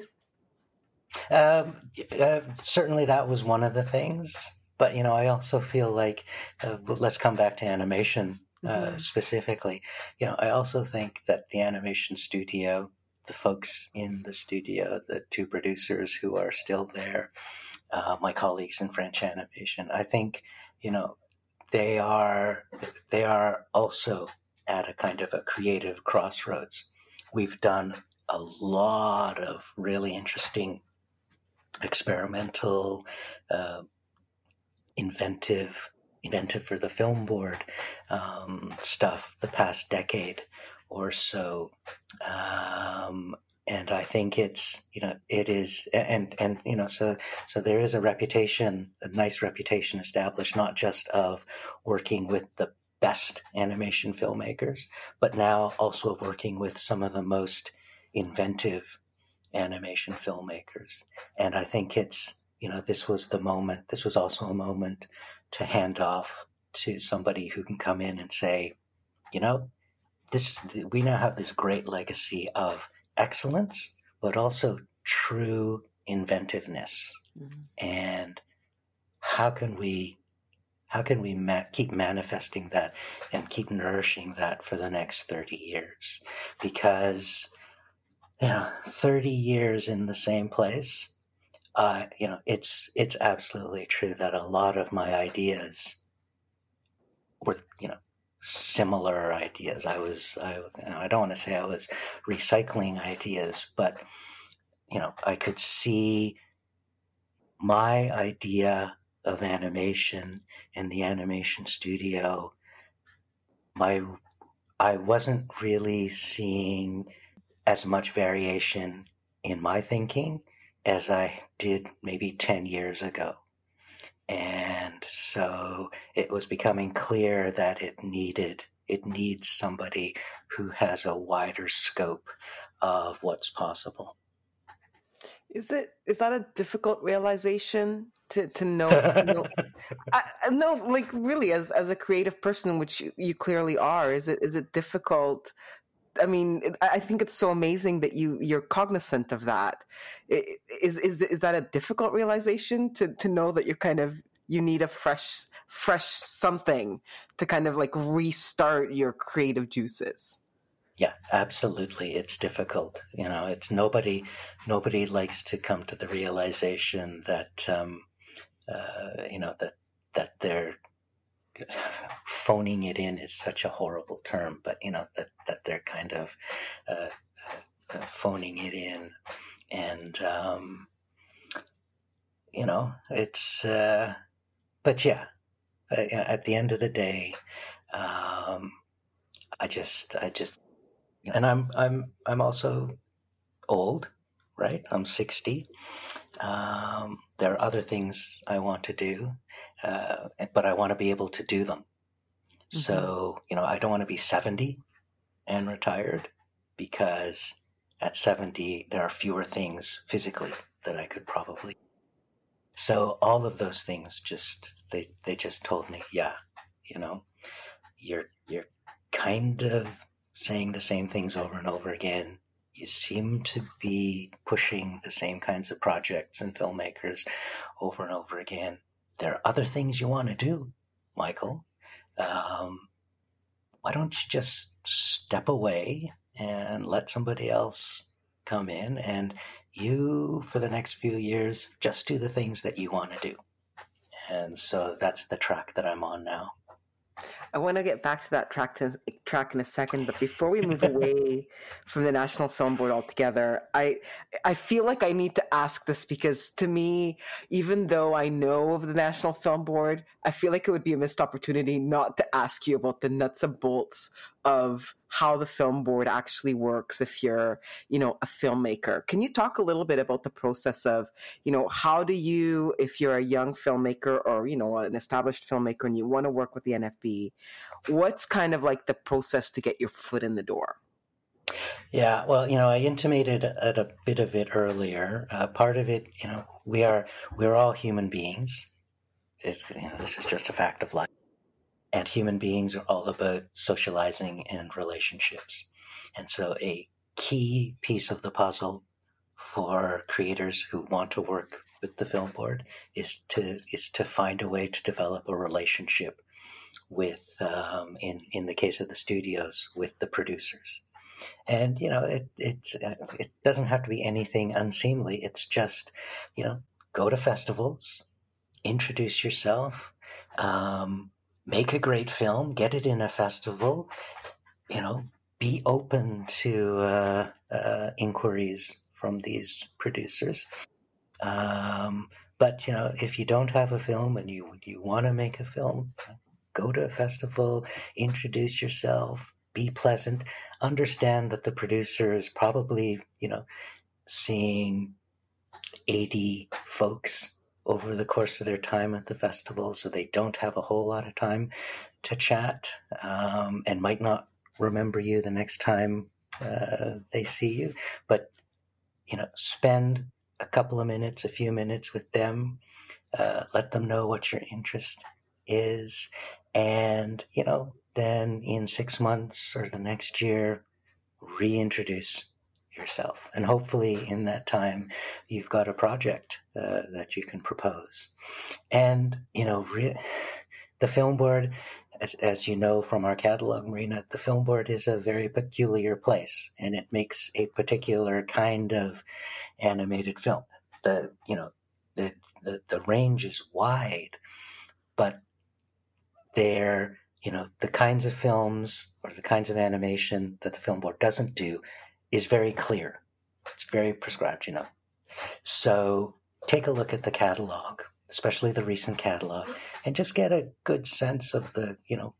Um, uh, certainly that was one of the things but you know i also feel like uh, let's come back to animation uh, mm-hmm. specifically. You know i also think that the animation studio the folks in the studio the two producers who are still there uh, my colleagues in French animation. I think you know they are they are also at a kind of a creative crossroads. We've done a lot of really interesting experimental, uh, inventive, inventive for the film board um, stuff the past decade or so. Um, and I think it's you know it is and and you know so so there is a reputation a nice reputation established not just of working with the best animation filmmakers but now also of working with some of the most inventive animation filmmakers. And I think it's you know this was the moment this was also a moment to hand off to somebody who can come in and say you know this we now have this great legacy of excellence, but also true inventiveness. Mm-hmm. And how can we how can we ma- keep manifesting that and keep nourishing that for the next 30 years because you know 30 years in the same place uh, you know it's it's absolutely true that a lot of my ideas were you know similar ideas. I was, I, you know, I don't want to say I was recycling ideas, but you know, I could see my idea of animation in the animation studio. My, I wasn't really seeing as much variation in my thinking as I did maybe 10 years ago. And so it was becoming clear that it needed, it needs somebody who has a wider scope of what's possible. Is it is that a difficult realization to to know? know I, no, like really, as as a creative person, which you, you clearly are, is it is it difficult I mean, I think it's so amazing that you you're cognizant of that. Is is is that a difficult realization to to know that you're kind of you need a fresh fresh something to kind of like restart your creative juices? Yeah, absolutely. It's difficult. You know, it's nobody nobody likes to come to the realization that um, uh, you know that that they're phoning it in is such a horrible term, but you know that that they're kind of uh, uh, phoning it in, and um, you know it's. Uh, but yeah, uh, at the end of the day, um, I just I just and I'm I'm I'm also old, right? I'm sixty. Um, there are other things I want to do uh, but I want to be able to do them. Mm-hmm. So, you know, I don't want to be 70 and retired because at 70, there are fewer things physically that I could probably. So all of those things just, they, they just told me, yeah, you know, you're, you're kind of saying the same things over and over again. You seem to be pushing the same kinds of projects and filmmakers over and over again there are other things you want to do, Michael. Um, why don't you just step away and let somebody else come in and you, for the next few years, just do the things that you want to do. And so that's the track that I'm on now. I want to get back to that track to, track in a second, but before we move away from the National Film Board altogether, I I feel like I need to ask this because to me, even though I know of the National Film Board, I feel like it would be a missed opportunity not to ask you about the nuts and bolts of how the film board actually works if you're, you know, a filmmaker. Can you talk a little bit about the process of, you know, how do you, if you're a young filmmaker or, you know, an established filmmaker and you want to work with the NFB, what's kind of like the process to get your foot in the door? Yeah, well, you know, I intimated at a bit of it earlier. Uh, part of it, you know, we are we're all human beings. You know, this is just a fact of life and human beings are all about socializing and relationships. And so, a key piece of the puzzle for creators who want to work with the film board is to is to find a way to develop a relationship with, um, in in the case of the studios, with the producers. And you know, it it it doesn't have to be anything unseemly. It's just, you know, go to festivals, introduce yourself. Um, make a great film, get it in a festival, you know, be open to uh, uh, inquiries from these producers. Um, but you know, if you don't have a film and you you want to make a film, go to a festival, introduce yourself, be pleasant, understand that the producer is probably you know seeing eighty folks over the course of their time at the festival, so they don't have a whole lot of time to chat um, and might not remember you the next time uh, they see you. But you know, spend a couple of minutes, a few minutes with them. Uh, let them know what your interest is, and you know, then in six months or the next year, reintroduce yourself. And hopefully, in that time, you've got a project uh, that you can propose. And, you know, re- the film board, as, as, you know from our catalog, Marina, the film board is a very peculiar place and it makes a particular kind of animated film. The, you know, the, the, the range is wide, but there you know, the kinds of films or the kinds of animation that the film board doesn't do is very clear. It's very prescribed, you know. So take a look at the catalog, especially the recent catalog, and just get a good sense of the, you know,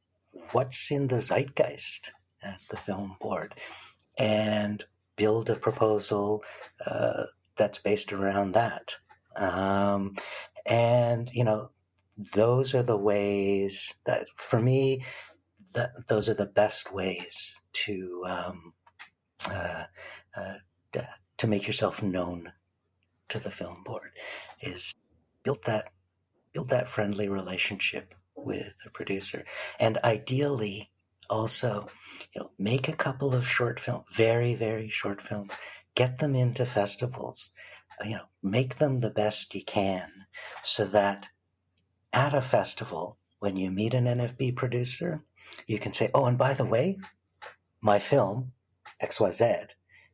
what's in the zeitgeist at the film board and build a proposal uh, that's based around that. Um, and, you know, those are the ways that, for me, that those are the best ways to um, uh, uh, to make yourself known to the film board is build that build that friendly relationship with the producer. And ideally also you know make a couple of short films very very short films get them into festivals you know make them the best you can so that at a festival when you meet an nfb producer you can say oh and by the way my film xyz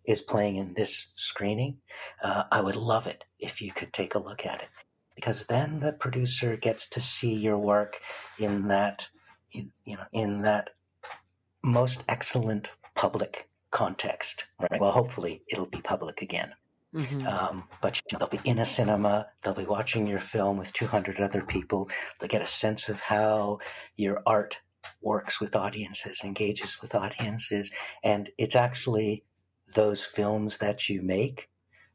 is playing in this screening uh, i would love it if you could take a look at it. Because then the producer gets to see your work in that in, you know in that most excellent public context right? Well hopefully it'll be public again. Mm-hmm. um, but you know, they'll be in a cinema they'll be watching your film with 200 other people they'll get a sense of how your art works with audiences engages with audiences and it's actually those films that you make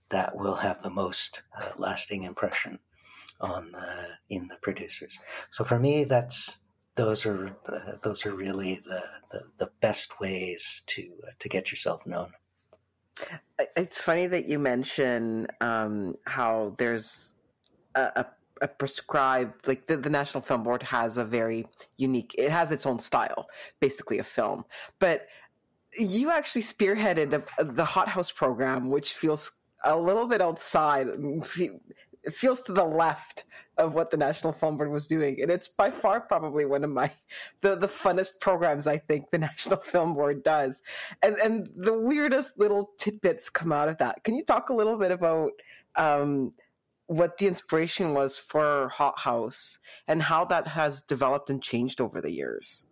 that will have the most uh, lasting impression on the, in the producers. So for me, that's those are uh, those are really the, the, the best ways to uh, to get yourself known. It's funny that you mention um, how there's a, a, a, prescribed like the, the National Film Board has a very unique. It has its own style, basically a film, but you actually spearheaded the, the Hothouse program, which feels a little bit outside. It feels to the left of what the National Film Board was doing, and it's by far probably one of my the, the funnest programs I think the National Film Board does. And and the weirdest little tidbits come out of that. Can you talk a little bit about um, what the inspiration was for Hothouse and how that has developed and changed over the years?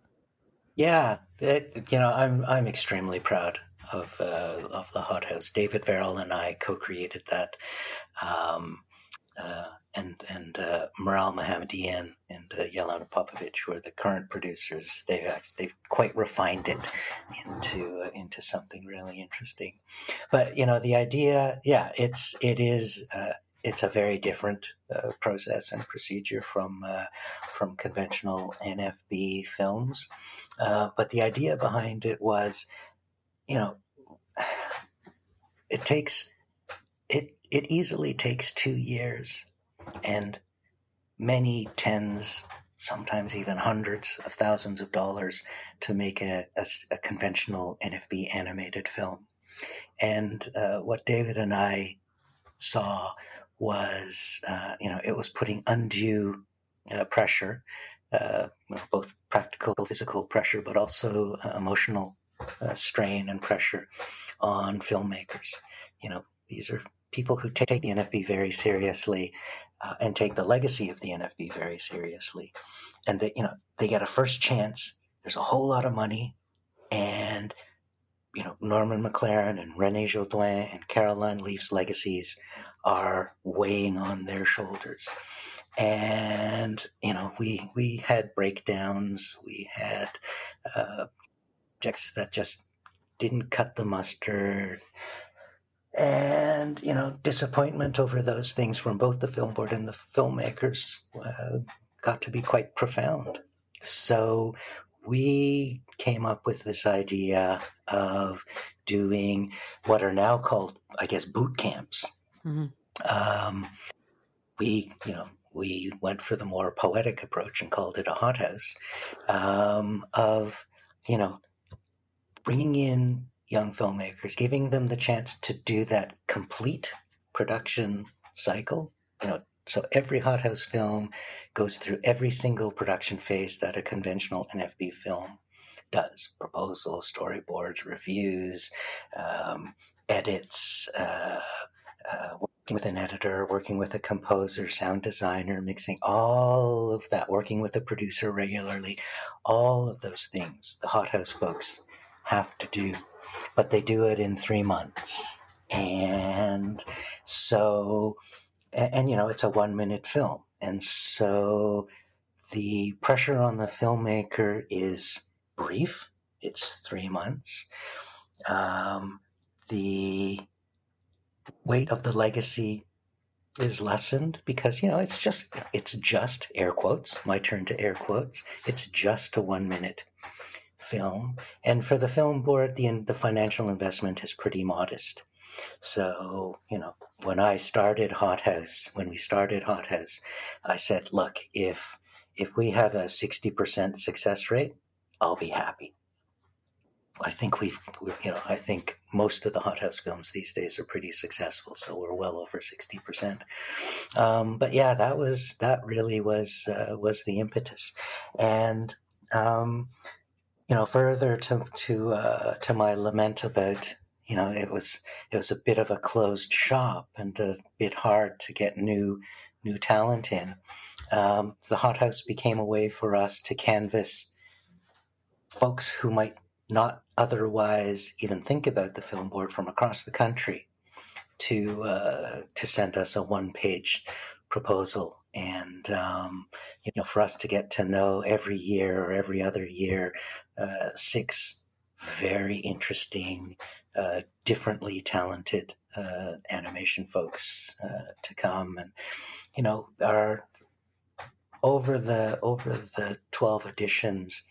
Yeah, it, you know, I'm I'm extremely proud of uh, of the Hothouse. David Verrill and I co-created that, um, uh, and and uh, Maral Mohammadian and uh, Jelena Popovich, who are the current producers, they've they've quite refined it into uh, into something really interesting. But you know, the idea, yeah, it's it is uh, it's a very different uh, process and procedure from uh, from conventional NFB films. Uh, but the idea behind it was, you know, it takes it it easily takes two years and many tens, sometimes even hundreds of thousands of dollars to make a, a, a conventional NFB animated film. And uh, what David and I saw was, uh, you know, it was putting undue uh, pressure, uh, both practical, physical pressure, but also uh, emotional uh, strain and pressure on filmmakers. You know, these are people who take the NFB very seriously uh, and take the legacy of the NFB very seriously, and they, you know, they get a first chance. There's a whole lot of money, and you know, Norman McLaren and Rene Jodoin and Caroline Leaf's legacies are weighing on their shoulders. And, you know, we, we had breakdowns, we had uh, projects that just didn't cut the mustard. And, you know, disappointment over those things from both the film board and the filmmakers uh, got to be quite profound. So we came up with this idea of doing what are now called, I guess, boot camps Mm-hmm. Um, we, you know, we went for the more poetic approach and called it a hothouse um, of, you know, bringing in young filmmakers, giving them the chance to do that complete production cycle. You know, so every hothouse film goes through every single production phase that a conventional NFB film does: proposals, storyboards, reviews, um, edits. Uh, uh, working with an editor, working with a composer, sound designer, mixing, all of that, working with a producer regularly, all of those things the Hothouse folks have to do, but they do it in three months. And so, and, and you know, it's a one minute film. And so the pressure on the filmmaker is brief, it's three months. Um, the weight of the legacy is lessened because you know it's just it's just air quotes my turn to air quotes it's just a one minute film. And for the film board the the financial investment is pretty modest. So you know when i started hothouse when we started hothouse i said look if if we have a 60% success rate i'll be happy I think we've, you know, I think most of the Hothouse films these days are pretty successful. So we're well over sixty percent. Um, but yeah, that was that really was uh, was the impetus, and um, you know, further to to uh, to my lament about, you know, it was it was a bit of a closed shop and a bit hard to get new new talent in. Um, the Hothouse became a way for us to canvas folks who might not otherwise even think about the film board from across the country to uh, to send us a one page proposal. And um, you know for us to get to know every year or every other year uh, six very interesting uh, differently talented uh, animation folks uh, to come. And you know our over the over the 12 editions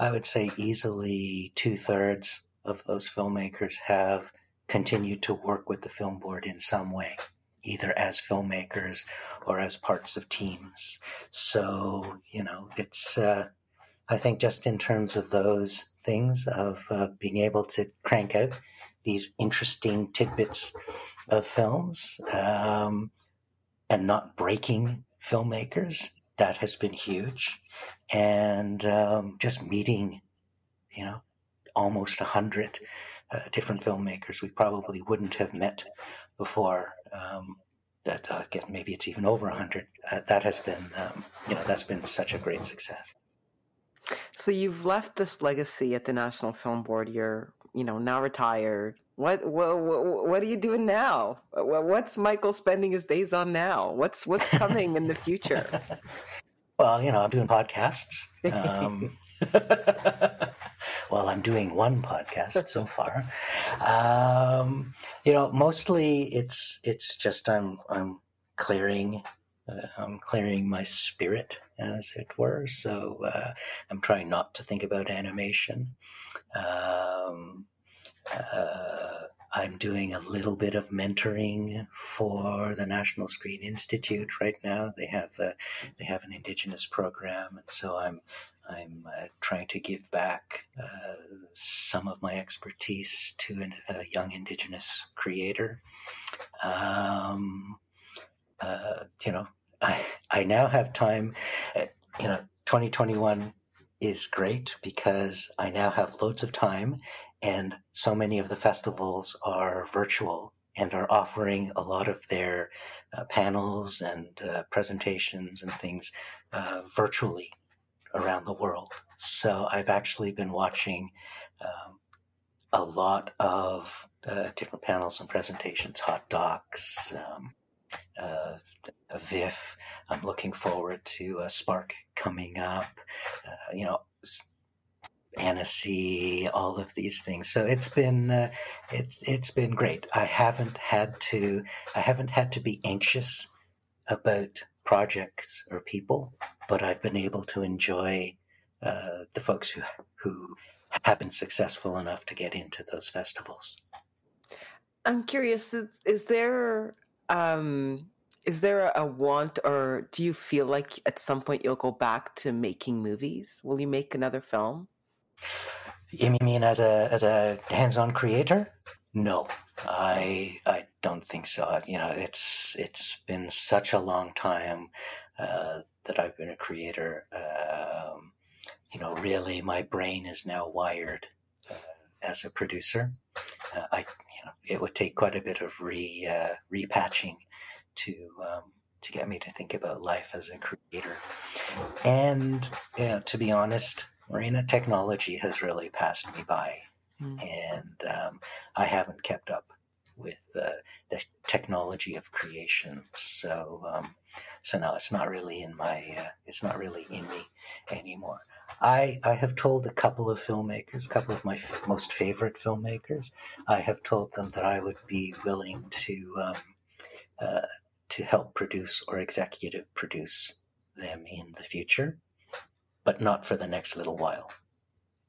I would say easily two thirds of those filmmakers have continued to work with the film board in some way, either as filmmakers or as parts of teams. So, you know, it's, uh, I think just in terms of those things of uh, being able to crank out these interesting tidbits of films um, and not breaking filmmakers, that has been huge and um, just meeting, you know, almost a hundred uh, different filmmakers we probably wouldn't have met before. Um, that uh, maybe it's even over a hundred. Uh, that has been, um, you know, that's been such a great success. So you've left this legacy at the National Film Board. You're, you know, now retired. What what what are you doing now? What's Michael spending his days on now? What's what's coming in the future? Well, you know, I'm doing podcasts. Um, well, I'm doing one podcast so far. Um, you know, mostly it's it's just I'm I'm clearing uh, I'm clearing my spirit, as it were. So uh, I'm trying not to think about animation. Um, uh, I'm doing a little bit of mentoring for the National Screen Institute right now. They have a, they have an Indigenous program, and so I'm I'm uh, trying to give back uh, some of my expertise to an, a young Indigenous creator. Um, uh, you know, I I now have time. Uh, you know, 2021 is great because I now have loads of time and so many of the festivals are virtual and are offering a lot of their uh, panels and uh, presentations and things uh, virtually around the world. So I've actually been watching um, a lot of uh, different panels and presentations, Hot Docs, um, uh, VIFF. I'm looking forward to Spark coming up. Uh, you know, Annecy, all of these things. So it's been uh, it's it's been great. I haven't had to I haven't had to be anxious about projects or people, but I've been able to enjoy uh, the folks who who have been successful enough to get into those festivals. I'm curious. Is, is there um, is there a want, or do you feel like at some point you'll go back to making movies? Will you make another film? You mean as a as a hands-on creator? No, I I don't think so. You know, it's it's been such a long time uh, that I've been a creator. Um, you know, really, my brain is now wired uh, as a producer. Uh, I you know, it would take quite a bit of re uh, repatching to um, to get me to think about life as a creator. And you know, to be honest, Marina, technology has really passed me by, mm. and um, I haven't kept up with uh, the technology of creation. So, um, so no, it's not really in my, uh, it's not really in me anymore. I, I have told a couple of filmmakers, a couple of my f- most favorite filmmakers, I have told them that I would be willing to um, uh, to help produce or executive produce them in the future, but not for the next little while.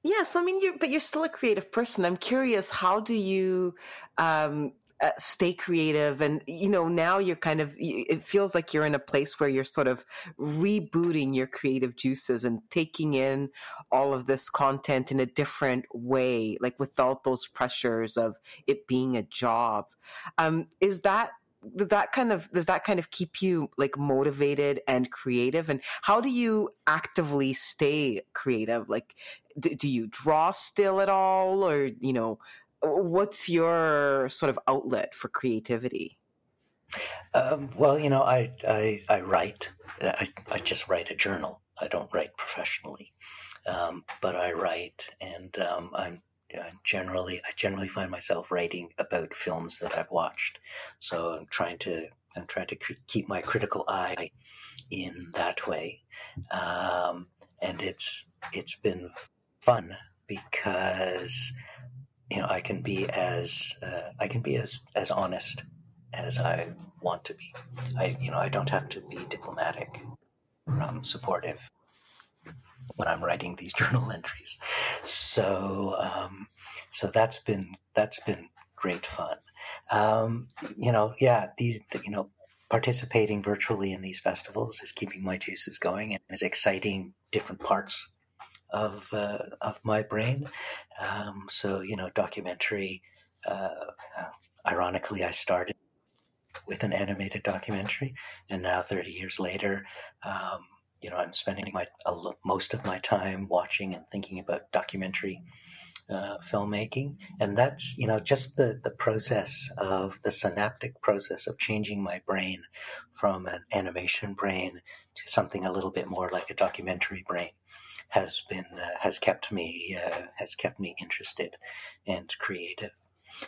Yes, I mean, you're, but you're still a creative person. I'm curious, how do you um, uh, stay creative? And you know, now you're kind of. It feels like you're in a place where you're sort of rebooting your creative juices and taking in all of this content in a different way, like without those pressures of it being a job. Um, is that that kind of does that kind of keep you like motivated and creative? And how do you actively stay creative? Like do, do you draw still at all? Or you know what's your sort of outlet for creativity? Um, well you know I, I i write. I, I just write a journal. I don't write professionally. Um, but i write and um, i'm uh, generally, I generally find myself writing about films that I've watched. So I'm trying to I'm trying to keep my critical eye in that way, um, and it's it's been fun because you know I can be as uh, I can be as as honest as I want to be. I you know I don't have to be diplomatic, um, supportive when I'm writing these journal entries. So um, so that's been that's been great fun. Um, you know, yeah, these you know participating virtually in these festivals is keeping my juices going and is exciting different parts of uh, of my brain. Um, so you know, documentary. Uh, ironically, I started with an animated documentary, and now 30 years later, um, you know, I'm spending my most of my time watching and thinking about documentary uh, filmmaking, and that's you know just the the process of the synaptic process of changing my brain from an animation brain to something a little bit more like a documentary brain has been uh, has kept me uh, has kept me interested and creative,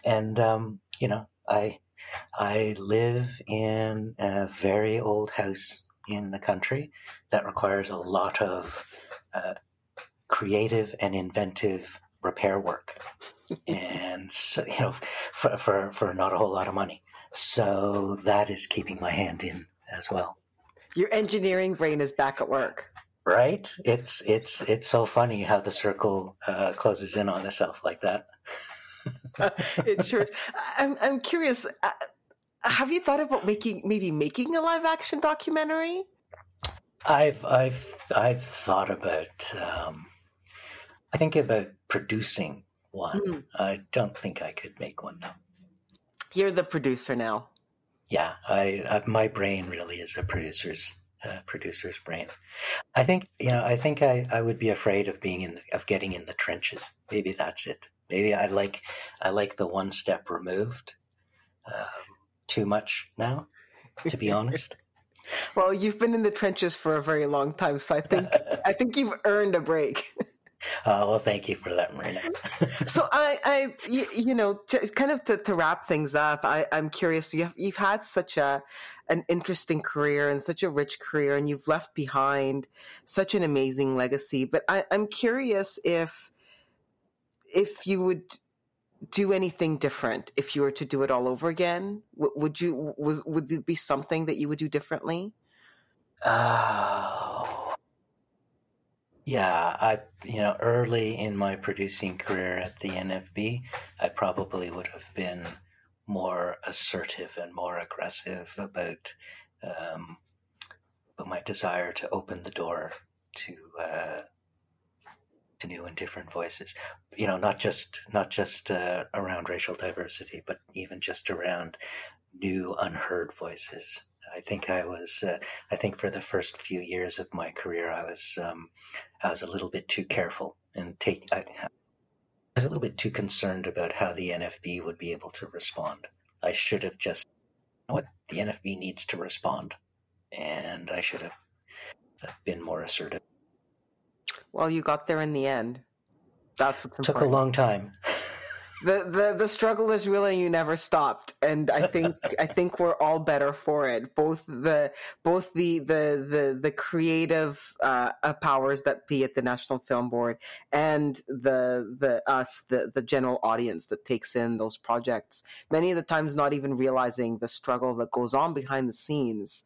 and um, you know I I live in a very old house in the country that requires a lot of uh, creative and inventive repair work, and so, you know, for, for for not a whole lot of money. So that is keeping my hand in as well. Your engineering brain is back at work, right? It's it's it's so funny how the circle uh, closes in on itself like that. it sure is. I'm I'm curious. Have you thought about making maybe making a live action documentary? I've I've I've thought about. Um, I think about producing one. Mm. I don't think I could make one though. You're the producer now. Yeah, I, I my brain really is a producer's uh, producer's brain. I think you know. I think I, I would be afraid of being in the, of getting in the trenches. Maybe that's it. Maybe I like I like the one step removed. Um, too much now, to be honest. well, you've been in the trenches for a very long time, so I think I think you've earned a break. Uh, well, thank you for that, Marina. so I, I, you, you know, kind of to, to, wrap things up, I, am curious. You've, you've had such a an interesting career and such a rich career, and you've left behind such an amazing legacy. But I, I'm curious if if you would do anything different if you were to do it all over again? would you was would there be something that you would do differently? Oh, yeah. I you know early in my producing career at the NFB, I probably would have been more assertive and more aggressive about um, but my desire to open the door to uh, to new and different voices. You know, not just not just uh, around racial diversity, but even just around new unheard voices. I think I was. Uh, I think for the first few years of my career, I was. Um, I was a little bit too careful and take. I, was a little bit too concerned about how the NFB would be able to respond. I should have just, what, the NFB needs to respond. And I should have been more assertive. Well, you got there in the end. That's what's important. Took a long time the, the the struggle is real and you never stopped and i think i think we're all better for it both the both the the the, the creative uh, uh, powers that be at the national film board and the the us the the general audience that takes in those projects many of the times not even realizing the struggle that goes on behind the scenes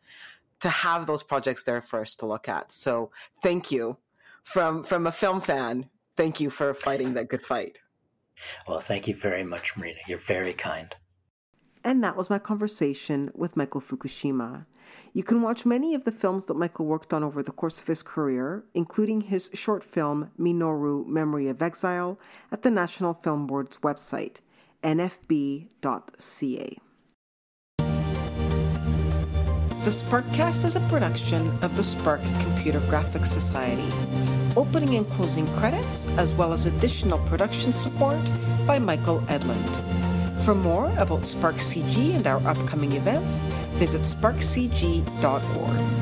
to have those projects there for us to look at so thank you from from a film fan thank you for fighting that good fight well, thank you very much, Marina. You're very kind. And that was my conversation with Michael Fukushima. You can watch many of the films that Michael worked on over the course of his career, including his short film Minoru Memory of Exile, at the National Film Board's website, nfb.ca. The Sparkcast is a production of the Spark Computer Graphics Society opening and closing credits, as well as additional production support by Michael Edlund. For more about Spark CG and our upcoming events, visit sparkcg.org.